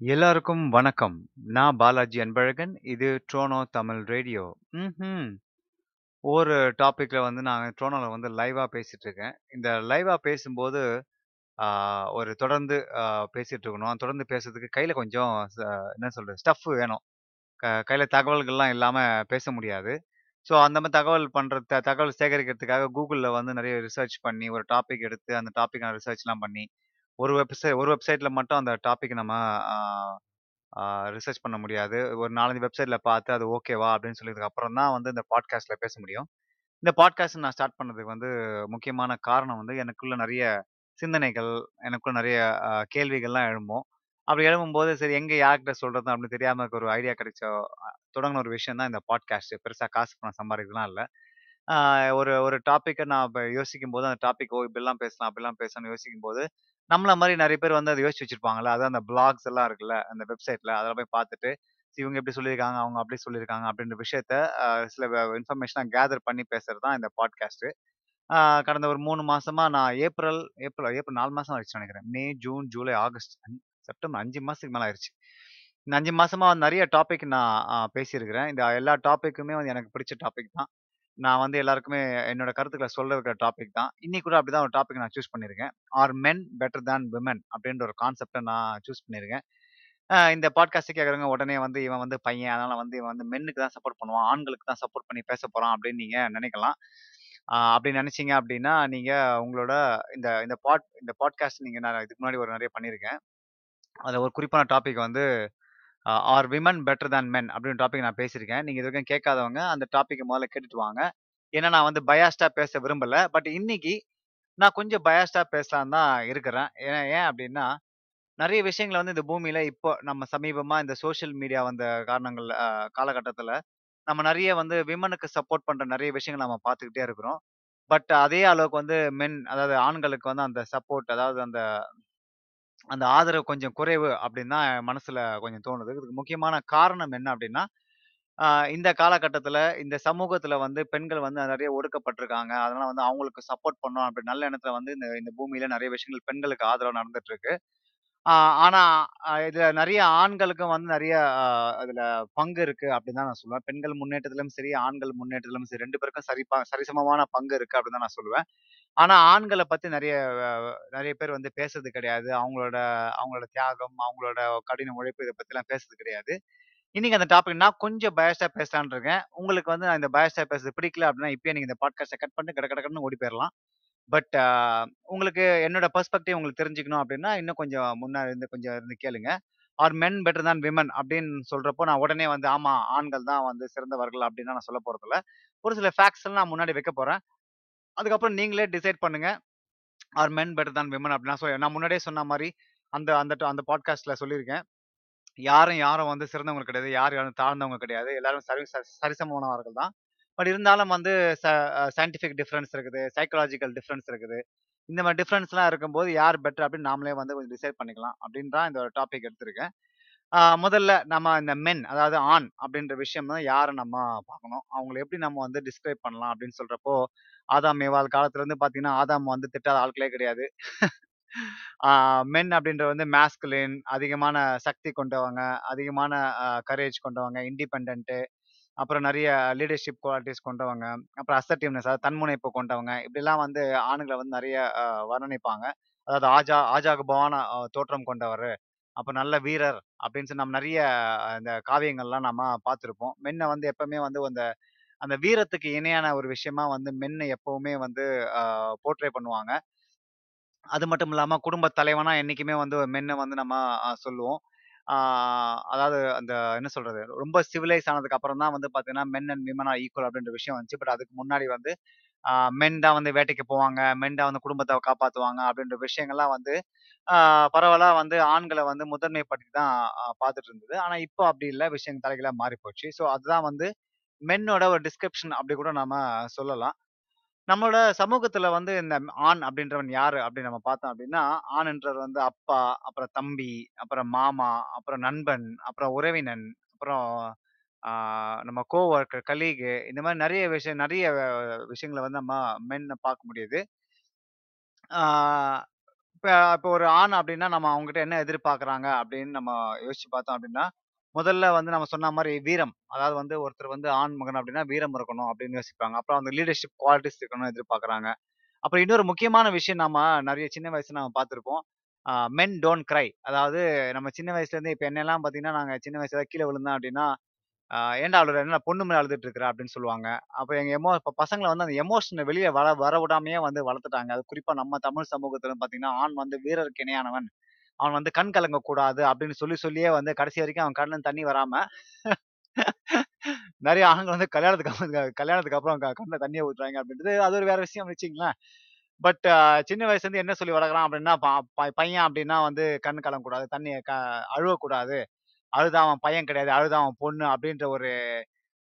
எல்லாருக்கும் வணக்கம். நான் பாலாஜி அன்பழகன். இது ட்ரோனோ தமிழ் ரேடியோ. ம் ஒரு டாப்பிக்கில் வந்து நான் ட்ரோனோவில் வந்து லைவாக பேசிகிட்டு இருக்கேன். இந்த லைவாக பேசும்போது, ஒரு தொடர்ந்து பேசிகிட்ருக்கணும் இருக்கணும். தொடர்ந்து பேசுறதுக்கு கையில் கொஞ்சம் என்ன சொல்கிறது ஸ்டஃப் வேணும். க கையில் தகவல்கள்லாம் இல்லாமல் பேச முடியாது. ஸோ அந்த மாதிரி தகவல் பண்ணுற த தகவல் சேகரிக்கிறதுக்காக கூகுளில் வந்து நிறைய ரிசர்ச் பண்ணி, ஒரு டாபிக் எடுத்து அந்த டாப்பிக்கான ரிசர்ச்லாம் பண்ணி, ஒரு வெப்சை ஒரு வெப்சைட்ல மட்டும் அந்த டாபிக் நம்ம ரிசர்ச் பண்ண முடியாது. ஒரு 4, 5 வெப்சைட்ல பார்த்து அது ஓகேவா அப்படின்னு சொல்லியதுக்கு அப்புறம் தான் வந்து இந்த பாட்காஸ்ட்ல பேச முடியும். இந்த பாட்காஸ்ட் நான் ஸ்டார்ட் பண்ணதுக்கு வந்து முக்கியமான காரணம் வந்து எனக்குள்ள நெறைய சிந்தனைகள், எனக்குள்ள நெறைய அ கேள்விகள்லாம் எழும்பும். அப்படி எழும்பும்போது சரி எங்க யார்கிட்ட சொல்றது அப்படின்னு தெரியாம இருக்க ஒரு ஐடியா கிடைச்ச தொடங்கின தொடங்குன ஒரு விஷயம் தான் இந்த பாட்காஸ்ட். பெருசா காசு பணம் சம்பாரிக்கிறதுலாம் இல்ல. ஒரு ஒரு டாப்பிக்கை நான் இப்போ யோசிக்கும் போது அந்த டாபிக் ஓ இப்படிலாம் பேசலாம், அப்படிலாம் பேசலாம்னு யோசிக்கும்போது, நம்மள மாதிரி நிறைய பேர் வந்து அதை யோசிச்சு வச்சிருப்பாங்கல்ல. அதான் அந்த பிளாக்ஸ் எல்லாம் இருக்குல்ல, அந்த வெப்சைட்ல அதெல்லாம் போய் பார்த்துட்டு, இவங்க எப்படி சொல்லியிருக்காங்க, அவங்க அப்படி சொல்லியிருக்காங்க அப்படின்ற விஷயத்த சில இன்ஃபர்மேஷனாக கேதர் பண்ணி பேசுறது தான் இந்த பாட்காஸ்ட்டு கடந்த ஒரு மூணு மாசமா நான் ஏப்ரல் ஏப்ரல் ஏப்ரல் நாலு மாசம் ஆயிடுச்சுன்னு நினைக்கிறேன் May, June, July, August, September அஞ்சு மாசத்துக்கு மேலே ஆயிடுச்சு இந்த அஞ்சு மாசமா நிறைய டாபிக் நான் பேசியிருக்கிறேன். இந்த எல்லா டாப்பிக்குமே வந்து எனக்கு பிடிச்ச டாபிக் தான். நான் வந்து எல்லாருக்குமே என்னோட கருத்துக்களை சொல்ல இருக்கிற டாபிக் தான். இன்னைக்கு கூட அப்படிதான் ஒரு டாபிக் நான் சூஸ் பண்ணியிருக்கேன். Are men better than women அப்படின்ற ஒரு கான்செப்டை நான் சூஸ் பண்ணியிருக்கேன். இந்த பாட்காஸ்ட் கேட்குறவங்க உடனே வந்து இவன் வந்து பையன். அதனால வந்து இவன் வந்து மென்னுக்கு தான் சப்போர்ட் பண்ணுவான். ஆண்களுக்கு தான் சப்போர்ட் பண்ணி பேச போறான் அப்படின்னு நீங்க நினைக்கலாம். அப்படி நினைச்சீங்க அப்படின்னா, நீங்க உங்களோட இந்த இந்த பாட் இந்த பாட்காஸ்ட் நீங்க நான் இதுக்கு முன்னாடி ஒரு நிறைய பண்ணியிருக்கேன். அதில் ஒரு குறிப்பான டாபிக் வந்து are women better than men அப்படின்ற டாபிக் நான் பேசியிருக்கேன். நீங்க இதுவரைக்கும் கேட்காதவங்க அந்த டாபிக்க முதல்ல கேட்டுட்டு வாங்க. ஏன்னா நான் வந்து பயாஸ்டா பேச விரும்பல. பட் இன்னைக்கு நான் கொஞ்சம் பயாஸ்டா பேசலான்னு தான் இருக்கிறேன். ஏன் ஏன் அப்படின்னா, நிறைய விஷயங்கள வந்து இந்த பூமியில இப்போ நம்ம சமீபமா இந்த சோஷியல் மீடியா வந்த காரணங்கள் காலகட்டத்தில் நம்ம நிறைய வந்து விமனுக்கு சப்போர்ட் பண்ற நிறைய விஷயங்கள நம்ம பார்த்துக்கிட்டே இருக்கிறோம். பட் அதே அளவுக்கு வந்து மென் அதாவது ஆண்களுக்கு வந்து அந்த சப்போர்ட் அதாவது அந்த அந்த ஆதரவு கொஞ்சம் குறைவு அப்படின்னு தான் மனசுல கொஞ்சம் தோணுது. இதுக்கு முக்கியமான காரணம் என்ன அப்படின்னா, இந்த காலகட்டத்தில் இந்த சமூகத்துல வந்து பெண்கள் வந்து நிறைய ஒடுக்கப்பட்டிருக்காங்க. அதனால வந்து அவங்களுக்கு சப்போர்ட் பண்ணணும் அப்படி நல்ல எண்ணத்தில வந்து இந்த இந்த பூமியில நிறைய விஷயங்கள் பெண்களுக்கு ஆதரவு நடந்துட்டு இருக்கு. ஆனா இதுல நிறைய ஆண்களுக்கும் வந்து நிறைய அ அதுல பங்கு இருக்கு அப்படின்னு தான் நான் சொல்லுவேன். பெண்கள் முன்னேற்றத்திலும் சரி, ஆண்கள் முன்னேற்றத்திலும் சரி ரெண்டு பேருக்கும் சரிப்பா சரிசமமான பங்கு இருக்கு அப்படின்னு தான் நான் சொல்லுவேன். ஆனா ஆண்களை பத்தி நிறைய நிறைய பேர் வந்து பேசுறது கிடையாது. அவங்களோட அவங்களோட தியாகம், அவங்களோட கடின உழைப்பு இதை பத்தி எல்லாம் பேசுறது கிடையாது. இன்னைக்கு அந்த டாபிக் நான் கொஞ்சம் பயஸ்டா பேசலான் இருக்கேன். உங்களுக்கு வந்து நான் இந்த பயஸ்டா பேசுறது பிடிக்கல அப்படின்னா, இப்பயே நீங்க இந்த பாட்காஸ்ட்டை கட் பண்ணிட்டு கட கட கடன்னு ஓடி போயிடலாம் பட் உங்களுக்கு என்னோட பெர்ஸ்பெக்டிவ் உங்களுக்கு தெரிஞ்சுக்கணும் அப்படின்னா, இன்னும் கொஞ்சம் முன்னாடி இருந்து கொஞ்சம் இருந்து கேளுங்க. Are men better than women அப்படின்னு சொல்றப்போ, நான் உடனே வந்து ஆமா ஆண்கள் தான் வந்து சிறந்தவர்கள் அப்படின்னு நான் சொல்லப் போறதில்ல. ஒரு சில ஃபேக்ட்ஸ் எல்லாம் நான் முன்னாடி வைக்க போறேன். அதுக்கப்புறம் நீங்களே டிசைட் பண்ணுங்க. Are men better than women அப்படின்னா நான் முன்னாடியே சொன்ன மாதிரி அந்த அந்த அந்த பாட்காஸ்ட்ல சொல்லியிருக்கேன். யாரும் யாரும் வந்து சிறந்தவங்க கிடையாது. யார் யாரும் தாழ்ந்தவங்க கிடையாது. எல்லாரும் சரி ச சரிசமமானவர்கள் தான். பட் இருந்தாலும் வந்து ச சயின்டிஃபிக் டிஃப்ரென்ஸ் இருக்குது. சைக்கலாஜிக்கல் டிஃப்ரென்ஸ் இருக்குது. இந்த மாதிரி டிஃப்ரென்ஸ்லாம் இருக்கும்போது யார் பெட்டர் அப்படின்னு நாமளே வந்து கொஞ்சம் டிசைட் பண்ணிக்கலாம் அப்படின்னு தான் இந்த டாபிக் எடுத்திருக்கேன். முதல்ல நம்ம இந்த மென் அதாவது ஆண் அப்படின்ற விஷயம் தான் யாரை நம்ம பார்க்கணும். அவங்கள எப்படி நம்ம வந்து டிஸ்கிரைப் பண்ணலாம் அப்படின்னு சொல்றப்போ, ஆதாம் மேவால் காலத்துல இருந்து பார்த்தீங்கன்னா, ஆதாம் வந்து திட்டாத ஆட்களே கிடையாது. மென் அப்படின்றது வந்து மேஸ்குலின் அதிகமான சக்தி கொண்டவங்க, அதிகமான கரேஜ் கொண்டவங்க, இண்டிபெண்ட்டு அப்புறம் நிறைய லீடர்ஷிப் குவாலிட்டிஸ் கொண்டவங்க, அப்புறம் அசர்டிவ்னஸ் அதாவது தன்முனைப்பு கொண்டவங்க, இப்படிலாம் வந்து ஆணுங்களை வந்து நிறைய அ வர்ணனைப்பாங்க. அதாவது ஆஜா ஆஜாகுபவான அ தோற்றம் கொண்டவர் அப்ப நல்ல வீரர் அப்படின்னு சொல்லி நம்ம நிறைய இந்த காவியங்கள்லாம் நம்ம பார்த்துருப்போம் மென்னை வந்து எப்பவுமே வந்து அந்த அந்த வீரத்துக்கு இணையான ஒரு விஷயமா வந்து மென்னை எப்பவுமே வந்து போர்ட்ரே பண்ணுவாங்க. அது மட்டும் இல்லாம குடும்ப தலைவனா என்னைக்குமே வந்து மென்னை வந்து நம்ம சொல்லுவோம். அதாவது அந்த என்ன சொல்றது? ரொம்ப சிவிலைஸ் ஆனதுக்கு அப்புறம் தான் வந்து பார்த்தீங்கன்னா, men and women are equal அப்படின்ற விஷயம் வந்துச்சு. பட் அதுக்கு முன்னாடி வந்து மென் தான் வந்து வேட்டைக்கு போவாங்க. மென் தான் வந்து குடும்பத்தை காப்பாற்றுவாங்க அப்படின்ற விஷயங்கள்லாம் வந்து பரவலாக பரவலா வந்து ஆண்களை வந்து முதன்மைப்படுத்தி தான் பார்த்துட்டு இருந்தது. ஆனா இப்போ அப்படி இல்லை விஷயம் தலைகளாக மாறி போச்சு. ஸோ அதுதான் வந்து மென்னோட ஒரு டிஸ்கிரிப்ஷன் அப்படி கூட நாம சொல்லலாம். நம்மளோட சமூகத்துல வந்து இந்த ஆண் அப்படின்றவன் யாரு அப்படின்னு நம்ம பார்த்தோம் அப்படின்னா, ஆண் என்றவர் வந்து அப்பா, அப்புறம் தம்பி, அப்புறம் மாமா, அப்புறம் நண்பன், அப்புறம் உறவினன், அப்புறம் ஆ நம்ம கோவொர்க்கர், கலீகு இந்த மாதிரி நிறைய விஷயம் நிறைய விஷயங்கள வந்து நம்ம மென்ன பார்க்க முடியுது. இப்போ இப்ப இப்ப ஒரு ஆண் அப்படின்னா நம்ம அவங்ககிட்ட என்ன எதிர்பார்க்கறாங்க அப்படின்னு நம்ம யோசிச்சு பார்த்தோம் அப்படின்னா, முதல்ல வந்து நம்ம சொன்ன மாதிரி வீரம். அதாவது வந்து ஒருத்தர் வந்து ஆண் மகன் அப்படின்னா வீரம் இருக்கணும் அப்படின்னு யோசிப்பாங்க. அப்புறம் அந்த லீடர்ஷிப் குவாலிட்டிஸ் இருக்கணும்னு எதிர்பார்க்குறாங்க அப்புறம் இன்னொரு முக்கியமான விஷயம் நம்ம நிறைய சின்ன வயசுல நம்ம பார்த்துருப்போம் மென் டோன்ட் கிரை. அதாவது நம்ம சின்ன வயசுல இருந்தே இப்ப பார்த்தீங்கன்னா, நாங்க சின்ன வயசுல கீழே விழுந்தோம் அப்படின்னா, "ஏன்டா அழுற? என்ன பொண்ணு மேலே அழுதுட்டு இருக்கிற?" அப்படின்னு சொல்லுவாங்க. அப்ப எங்க எமோ இப்ப பசங்களை வந்து அந்த எமோஷனை வெளிய வர வர விடாமையே வந்து வளர்த்துட்டாங்க. அது குறிப்பா நம்ம தமிழ் சமூகத்துல பார்த்தீங்கன்னா, ஆண் வந்து வீரருக்கு இணையானவன். அவன் வந்து கண் கலங்கக்கூடாது அப்படின்னு சொல்லி சொல்லியே வந்து கடைசி வரைக்கும் அவன் கண்ல தண்ணி வராம நிறைய ஆண்கள் வந்து கல்யாணத்துக்கு அப்புறம் கல்யாணத்துக்கு அப்புறம் கண்ணில் தண்ணியை ஊற்றுறாங்க அப்படின்றது அது ஒரு வேற விஷயம் வச்சுக்கங்களேன். பட் சின்ன சின்ன வயசுலேருந்து என்ன சொல்லி வளர்க்குறான் அப்படின்னா, ப ப பையன் அப்படின்னா வந்து கண் கலங்கக்கூடாது, தண்ணியை க அழுவக்கூடாது. அழுதா அவன் பையன் கிடையாது, அழுதா அவன் பொண்ணு அப்படின்ற ஒரு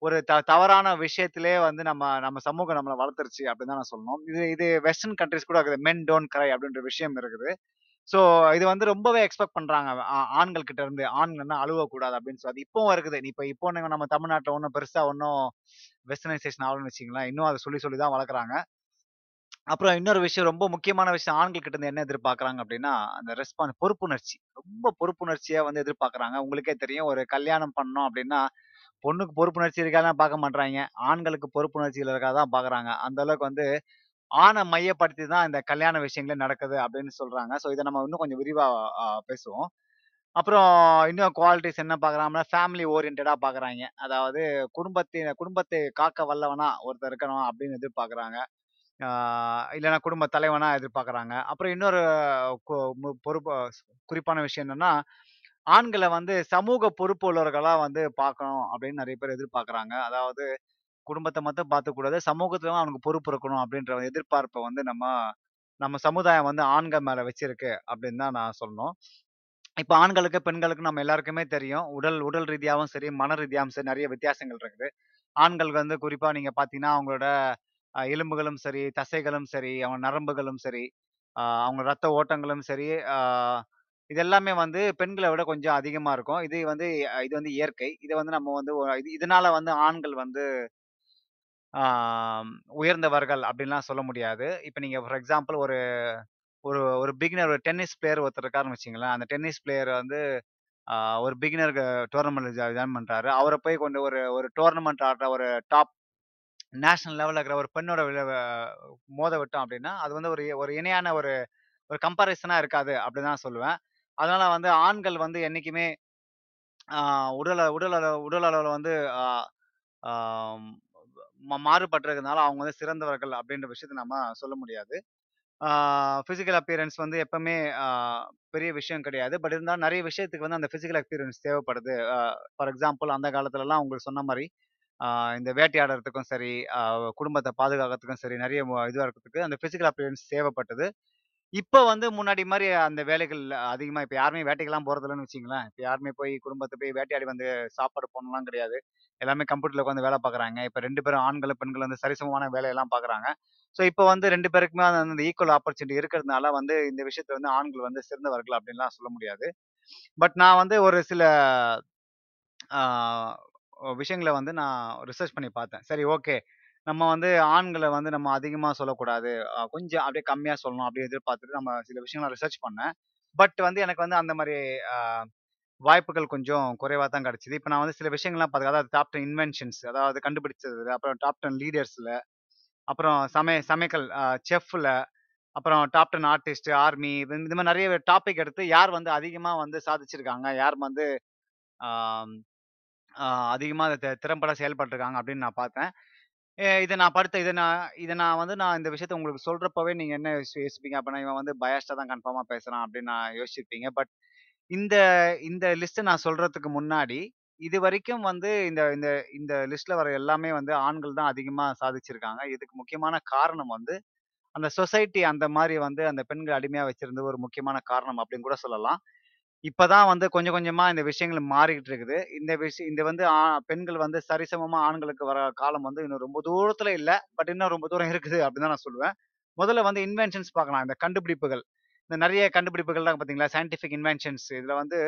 ஒரு த தவறான விஷயத்திலேயே வந்து நம்ம நம்ம சமூகம் நம்மளை வளர்த்துருச்சு அப்படின்னு தான் நான் சொல்லணும். இது இது வெஸ்டர்ன் கண்ட்ரிஸ் கூட இருக்குது. மென் டோன்ட் கிரை அப்படின்ற விஷயம் இருக்குது. ஸோ இது வந்து ரொம்பவே எக்ஸ்பெக்ட் பண்றாங்க. ஆண்கள் கிட்ட இருந்து. ஆண்கள்னா அழுவக்கூடாது அப்படின்னு சொல்லி. அது இப்பவும் இருக்குது. நீ இப்போ இப்போ நம்ம தமிழ்நாட்டில் ஒன்றும் பெருசா ஒன்றும் வெஸ்டர்னைசேஷன் ஆகணும்னு வச்சுக்கங்களேன். இன்னும் அதை சொல்லி சொல்லி தான் வளர்க்குறாங்க. அப்புறம் இன்னொரு விஷயம் ரொம்ப முக்கியமான விஷயம் ஆண்கள் கிட்ட இருந்து என்ன எதிர்பார்க்குறாங்க அப்படின்னா, அந்த ரெஸ்பான்ஸ் பொறுப்புணர்ச்சி. ரொம்ப பொறுப்புணர்ச்சியா வந்து எதிர்பார்க்குறாங்க. உங்களுக்கே தெரியும் ஒரு கல்யாணம் பண்ணோம் அப்படின்னா, பொண்ணுக்கு பொறுப்புணர்ச்சி இருக்காதான் பார்க்க மாட்டாங்க ஆண்களுக்கு பொறுப்புணர்ச்சிகள் இருக்கா தான் பார்க்குறாங்க. அந்த அளவுக்கு வந்து ஆணை மையப்படுத்தி தான் இந்த கல்யாண விஷயங்களே நடக்குது அப்படின்னு சொல்றாங்க. ஸோ இதை நம்ம இன்னும் கொஞ்சம் விரிவா பேசுவோம். அப்புறம் இன்னும் குவாலிட்டிஸ் என்ன பார்க்குறாங்கன்னா, ஃபேமிலி ஓரியன்டாக பார்க்குறாங்க அதாவது குடும்பத்தின் குடும்பத்தை காக்க வல்லவனா ஒருத்தர் இருக்கணும் அப்படின்னு எதிர்பார்க்குறாங்க. இல்லைன்னா குடும்ப தலைவனா எதிர்பார்க்குறாங்க. அப்புறம் இன்னொரு மு பொறுப்பு குறிப்பான விஷயம் என்னன்னா, ஆண்களை வந்து சமூக பொறுப்பு உள்ளவர்களாக வந்து பார்க்கணும் அப்படின்னு நிறைய பேர் எதிர்பார்க்குறாங்க. அதாவது குடும்பத்தை மட்டும் பார்த்துக்கூடாது சமூகத்துல அவனுக்கு பொறுப்பு இருக்கணும் அப்படின்ற எதிர்பார்ப்பை வந்து நம்ம நம்ம சமுதாயம் வந்து ஆண்கள் மேல வச்சிருக்கு அப்படின்னு தான் நான் சொல்லணும். இப்போ ஆண்களுக்கு, பெண்களுக்கு நம்ம எல்லாருக்குமே தெரியும். உடல் உடல் ரீதியாகவும் சரி, மன ரீதியாகவும் சரி நிறைய வித்தியாசங்கள் இருக்குது. ஆண்கள் வந்து குறிப்பா நீங்க பார்த்தீங்கன்னா, அவங்களோட எலும்புகளும் சரி, தசைகளும் சரி, அவங்க நரம்புகளும் சரி, அவங்க ரத்த ஓட்டங்களும் சரி, இது எல்லாமே வந்து பெண்களை விட கொஞ்சம் அதிகமாக இருக்கும். இது வந்து இது வந்து இயற்கை. இதை வந்து நம்ம வந்து இது இதனால வந்து ஆண்கள் வந்து உயர்ந்தவர்கள் அப்படின்லாம் சொல்ல முடியாது. இப்போ நீங்கள் ஃபார் எக்ஸாம்பிள் ஒரு ஒரு ஒரு பிகினர் ஒரு டென்னிஸ் பிளேயர் ஒருத்தர் இருக்காருன்னு வச்சுக்கங்களேன். அந்த டென்னிஸ் பிளேயர் வந்து ஒரு பிகினர் டோர்னமெண்ட் ஜா ஜாயின் பண்ணுறாரு அவரை போய் கொண்டு ஒரு ஒரு டோர்னமெண்ட் ஆடுற ஒரு டாப் நேஷனல் லெவலில் இருக்கிற ஒரு பெண்ணோட விளை மோத விட்டோம் அப்படின்னா, அது வந்து ஒரு ஒரு இணையான ஒரு ஒரு கம்பாரிசனாக இருக்காது அப்படின்னு தான் சொல்லுவேன். அதனால வந்து ஆண்கள் வந்து என்னைக்குமே உடல உடல் உடல் உடல் வந்து மாறுபட்டிருக்கிறதுனால அவங்க வந்து சிறந்தவர்கள் அப்படின்ற விஷயத்த நம்ம சொல்ல முடியாது. ஃபிசிக்கல் அப்பியரன்ஸ் வந்து எப்பவுமே பெரிய விஷயம் கிடையாது. பட் இருந்தாலும் நிறைய விஷயத்துக்கு வந்து அந்த பிசிக்கல் அப்பியரன்ஸ் தேவைப்படுது. ஃபார் எக்ஸாம்பிள் அந்த காலத்துலலாம் உங்களுக்கு சொன்ன மாதிரி இந்த வேட்டையாடுறதுக்கும் சரி, ஆஹ் குடும்பத்தை பாதுகாக்கிறதுக்கும் சரி, நிறைய இதுவாக இருக்கிறதுக்கு அந்த பிசிக்கல் அப்பியரன்ஸ் தேவைப்பட்டது. இப்ப வந்து முன்னாடி மாரி அந்த வேலைகள் அதிகமா இப்ப யாருமே வேட்டைக்கெல்லாம் போறதில்லன்னு வச்சுக்கங்களேன். இப்ப யாருமே போய் குடும்பத்த போய் வேட்டையாடி வந்து சாப்பாடு போடணும்லாம் கிடையாது. எல்லாமே கம்ப்யூட்டர்ல உட்காந்து வேலை பார்க்குறாங்க. இப்ப 2 பேரும் ஆண்களும், பெண்களும் வந்து சரிசமமான வேலையெல்லாம் பார்க்குறாங்க. ஸோ இப்ப வந்து 2 பேருக்குமே அந்த ஈக்குவல் ஆப்பர்ச்சுனிட்டி இருக்கிறதுனால வந்து இந்த விஷயத்துல வந்து ஆண்கள் வந்து சிறந்தவர்கள் அப்படின்லாம் சொல்ல முடியாது. பட் நான் வந்து ஒரு சில ஆ விஷயங்கள வந்து நான் ரிசர்ச் பண்ணி பார்த்தேன். சரி ஓகே. நம்ம வந்து ஆண்களை வந்து நம்ம அதிகமாக சொல்லக்கூடாது. கொஞ்சம் அப்படியே கம்மியாக சொல்லணும் அப்படியே எதிர்பார்த்துட்டு நம்ம சில விஷயங்கள ரிசர்ச் பண்ணேன். பட் வந்து எனக்கு வந்து அந்த மாதிரி வாய்ப்புகள் கொஞ்சம் குறைவா தான் கிடைச்சிது இப்போ நான் வந்து சில விஷயங்கள்லாம் பார்த்து அதாவது டாப் 10 இன்வென்ஷன்ஸ் அதாவது கண்டுபிடிச்சது, அப்புறம் டாப் டென் லீடர்ஸில் அப்புறம் சமய சமையல் அ செஃப்ல, அப்புறம் டாப் 10 ஆர்டிஸ்ட், ஆர்மி இது இந்த மாதிரி நிறைய டாபிக் எடுத்து யார் வந்து அதிகமாக வந்து சாதிச்சிருக்காங்க, யார் வந்து ஆம் அ அதிகமா திறம்பட செயல்பட்டுருக்காங்க அப்படின்னு நான் பார்த்தேன். இதை நான் படுத்த இதை நான் இதை நான் வந்து நான் இந்த விஷயத்த உங்களுக்கு சொல்றப்பவே நீங்க என்ன யோசி யோசிப்பீங்க அப்படின்னா, இவன் வந்து பயாஸ்டா தான் கன்ஃபார்மா பேசுறான் அப்படின்னு நான் யோசிச்சிருப்பீங்க. பட் இந்த இந்த லிஸ்ட் நான் சொல்றதுக்கு முன்னாடி, இது வரைக்கும் வந்து இந்த இந்த இந்த லிஸ்ட்ல வர எல்லாமே வந்து ஆண்கள் தான் அதிகமா சாதிச்சிருக்காங்க. இதுக்கு முக்கியமான காரணம் வந்து, அந்த சொசைட்டி அந்த மாதிரி வந்து அந்த பெண்கள் அடிமையா வச்சிருந்தது ஒரு முக்கியமான காரணம் அப்படின்னு கூட சொல்லலாம். இப்ப தான் வந்து கொஞ்சம் கொஞ்சமா இந்த விஷயங்கள் மாறிக்கிட்டு இருக்குது. இந்த விஷயம் இந்த வந்து ஆ பெண்கள் வந்து சரிசமமா ஆண்களுக்கு வர காலம் வந்து இன்னும் ரொம்ப தூரத்துல இல்ல. பட் இன்னும் ரொம்ப தூரம் இருக்குது அப்படின்னு தான் நான் சொல்லுவேன். முதல்ல வந்து இன்வென்ஷன்ஸ் பார்க்கலாம். இந்த கண்டுபிடிப்புகள். இந்த நிறைய கண்டுபிடிப்புகள்லாம் பார்த்தீங்களா, சயின்டிஃபிக் இன்வென்ஷன்ஸ் இதுல வந்து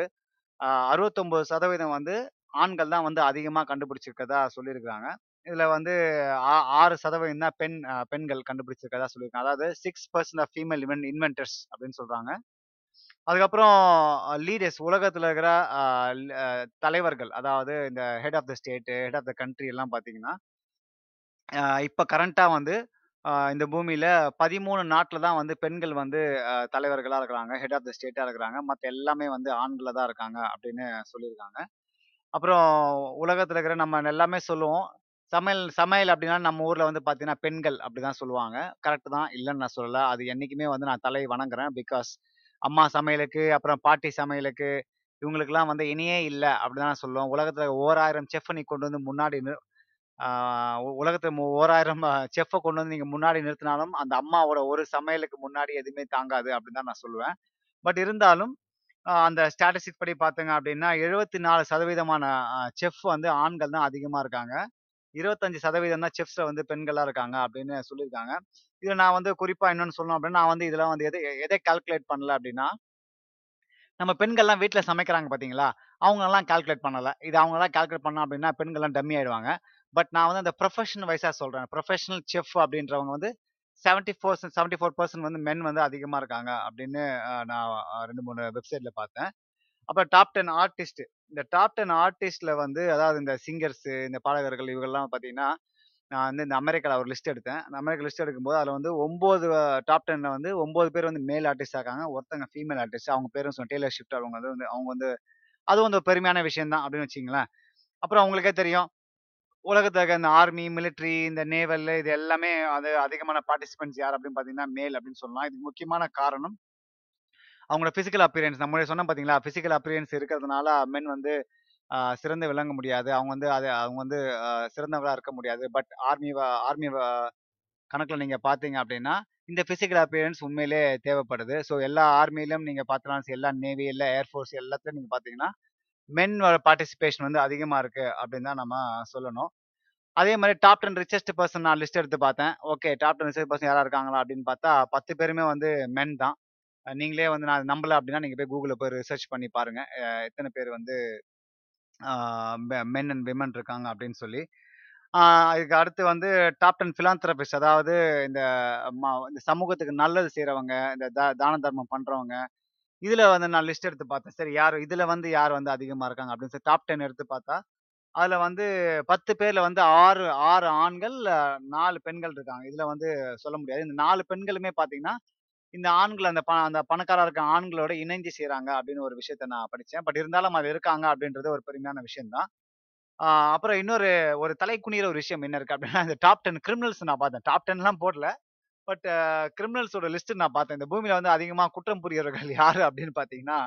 அ 69% வந்து ஆண்கள் தான் வந்து அதிகமாக கண்டுபிடிச்சிருக்கிறதா சொல்லியிருக்கிறாங்க. இதுல வந்து ஆ- ஆறு சதவீதம் தான் பெண் பெண்கள் கண்டுபிடிச்சிருக்கதா சொல்லியிருக்காங்க அதாவது சிக்ஸ் பர்சன்ட் ஆஃப் ஃபீமேல் இவன் இன்வென்டர்ஸ் அப்படின்னு சொல்றாங்க அதுக்கப்புறம் லீடர்ஸ் உலகத்தில் இருக்கிற தலைவர்கள் அதாவது இந்த head of the state head of the country எல்லாம் பார்த்தீங்கன்னா இப்போ கரண்ட்டாக வந்து இந்த பூமியில் பதிமூணு நாட்டில் தான் வந்து பெண்கள் வந்து தலைவர்களாக இருக்கிறாங்க ஹெட் ஆஃப் த ஸ்டேட்டாக இருக்கிறாங்க. மற்ற எல்லாமே வந்து ஆண்களில் தான் இருக்காங்க அப்படின்னு சொல்லியிருக்காங்க. அப்புறம் உலகத்தில் இருக்கிற நம்ம எல்லாமே சொல்லுவோம். சமையல் சமையல் அப்படின்னா நம்ம ஊரில் வந்து பார்த்தீங்கன்னா பெண்கள் அப்படி தான் சொல்லுவாங்க. கரெக்டு தான். இல்லைன்னு நான் சொல்லலை. அது என்றைக்குமே வந்து நான் தலை வணங்குறேன் பிகாஸ் அம்மா சமையலுக்கு அப்புறம் பாட்டி சமையலுக்கு இவங்களுக்கெல்லாம் வந்து இணையே இல்லை அப்படிதான் சொல்லுவோம். உலகத்துல ஓராயிரம் செஃப்பை நீ கொண்டு வந்து முன்னாடி நிறு- உலகத்தில் உலகத்துல ஓராயிரம் செஃப்பை கொண்டு வந்து நீங்க முன்னாடி நிறுத்தினாலும் அந்த அம்மாவோட ஒரு சமையலுக்கு முன்னாடி எதுவுமே தாங்காது அப்படின்னு தான் நான் சொல்லுவேன். பட் இருந்தாலும் அந்த ஸ்டாட்டிஸ்டிக் படி பார்த்தீங்க அப்படின்னா எழுபத்தி நாலு சதவீதமான செஃப் வந்து ஆண்கள் தான் அதிகமாக இருக்காங்க. இருபத்தஞ்சு சதவீதம் தான் செஃப்ஸ்ல வந்து பெண்களா இருக்காங்க அப்படின்னு சொல்லியிருக்காங்க. இதுல நான் வந்து குறிப்பா என்னன்னு சொல்லணும் அப்படின்னா நான் வந்து இதெல்லாம் வந்து எதை எதை கால்குலேட் பண்ணல அப்படின்னா நம்ம பெண்கள்லாம் வீட்டில் சமைக்கிறாங்க பாத்தீங்களா அவங்க எல்லாம் கால்குலேட் பண்ணல. இது அவங்க எல்லாம் கால்குலேட் பண்ணோம் அப்படின்னா பெண்கள்லாம் டம்மி ஆயிடுவாங்க. பட் நான் வந்து அந்த ப்ரொஃபஷனல் வைஸாக சொல்றேன். ப்ரொஃபஷனல் செஃப் அப்படின்றவங்க வந்து seventy four seventy four percent வந்து மென் வந்து அதிகமாக இருக்காங்க அப்படின்னு நான் ரெண்டு மூணு வெப்சைட்ல பார்த்தேன். அப்புறம் டாப் டென் ஆர்டிஸ்ட் இந்த டாப் டென் ஆர்டிஸ்ட்ல வந்து அதாவது இந்த சிங்கர்ஸ் இந்த பாடகர்கள் இவங்கெல்லாம் பார்த்தீங்கன்னா நான் வந்து இந்த அமெரிக்காவில் ஒரு லிஸ்ட் எடுத்தேன். அந்த அமெரிக்கா லிஸ்ட் எடுக்கும்போது அதில் வந்து ஒம்பது டாப் டென்ல வந்து ஒம்பது பேர் வந்து மேல் ஆர்டிஸ்ட் இருக்காங்க ஒருத்தங்க ஃபீமேல் ஆர்டிஸ்ட் அவங்க பேரும் சொன்ன டெய்லர் ஷிஃப்ட் அவங்க வந்து அவங்க வந்து அது வந்து ஒரு பெருமையான விஷயம் தான் அப்படின்னு வச்சிங்களேன். அப்புறம் அவங்களுக்கே தெரியும். உலகத்துக்கு இந்த ஆர்மி மிலிட்ரி இந்த நேவல் இது எல்லாமே அது அதிகமான பார்ட்டிசிபென்ட்ஸ் யார் அப்படின்னு பார்த்தீங்கன்னா மேல் அப்படின்னு சொல்லலாம். இதுக்கு முக்கியமான காரணம் அவங்களோட ஃபிசிக்கல் அப்பியரன்ஸ் நம்மளே சொன்னோம் பார்த்தீங்களா? ஃபிசிக்கல் அப்பியரன்ஸ் இருக்கிறதுனால மென் வந்து சிறந்து விளங்க முடியாது. அவங்க வந்து அது அவங்க வந்து சிறந்தவராக இருக்க முடியாது. பட் ஆர்மி ஆர்மி கணக்கில் நீங்கள் பார்த்தீங்க அப்படின்னா இந்த ஃபிசிக்கல் அப்பியரன்ஸ் உண்மையிலே தேவைப்படுது. ஸோ எல்லா ஆர்மியிலும் நீங்கள் பார்த்தாலும் எல்லா நேவி எல்லா ஏர்ஃபோர்ஸ் எல்லாத்துலையும் நீங்கள் பார்த்தீங்கன்னா மென் பார்ட்டிசிபேஷன் வந்து அதிகமாக இருக்குது அப்படின்னு தான் நம்ம சொல்லணும். அதே மாதிரி டாப் டென் ரிச்சஸ்ட் பர்சன் நான் லிஸ்ட் எடுத்து பார்த்தேன். Okay top ten richest person யாராக இருக்காங்களா அப்படின்னு பார்த்தா பத்து பேருமே வந்து மென் தான். நீங்களே வந்து நான் நம்பல அப்படின்னா நீங்க போய் கூகுளில் போய் ரிசர்ச் பண்ணி பாருங்க. எத்தனை பேர் வந்து மென் அண்ட் விமன் இருக்காங்க அப்படின்னு சொல்லி. அதுக்கு அடுத்து வந்து டாப் டென் பிலாந்திரபிஸ்ட் அதாவது இந்த இந்த சமூகத்துக்கு நல்லது செய்றவங்க இந்த தா- தான தர்மம் பண்றவங்க இதில் வந்து நான் லிஸ்ட் எடுத்து பார்த்தேன். சரி யார் இதில் வந்து யார் வந்து அதிகமாக இருக்காங்க அப்படின்னு சொல்லி டாப் டென் எடுத்து பார்த்தா அதில் வந்து பத்து பேர்ல வந்து ஆறு ஆறு ஆண்கள் நாலு பெண்கள் இருக்காங்க. இதில் வந்து சொல்ல முடியாது. இந்த நாலு பெண்களுமே பார்த்தீங்கன்னா இந்த ஆண்கள் அந்த ப அந்த பணக்காரா இருக்க ஆண்களோட இணைஞ்சு செய்யறாங்க அப்படின்னு ஒரு விஷயத்த நான் படித்தேன் பட் இருந்தாலும் அது இருக்காங்க அப்படின்றது ஒரு பெருமையான விஷயம்தான். அப்புறம் இன்னொரு ஒரு தலை குனிகிற ஒரு விஷயம் என்ன இருக்கு அப்படின்னா இந்த டாப் டென் கிரிமினல்ஸ் நான் பார்த்தேன். டாப் டென்லாம் போடல. பட் கிரிமினல்ஸோட லிஸ்ட் நான் பார்த்தேன். இந்த பூமியில வந்து அதிகமாக குற்றம் புரியவர்கள் யாரு அப்படின்னு பார்த்தீங்கன்னா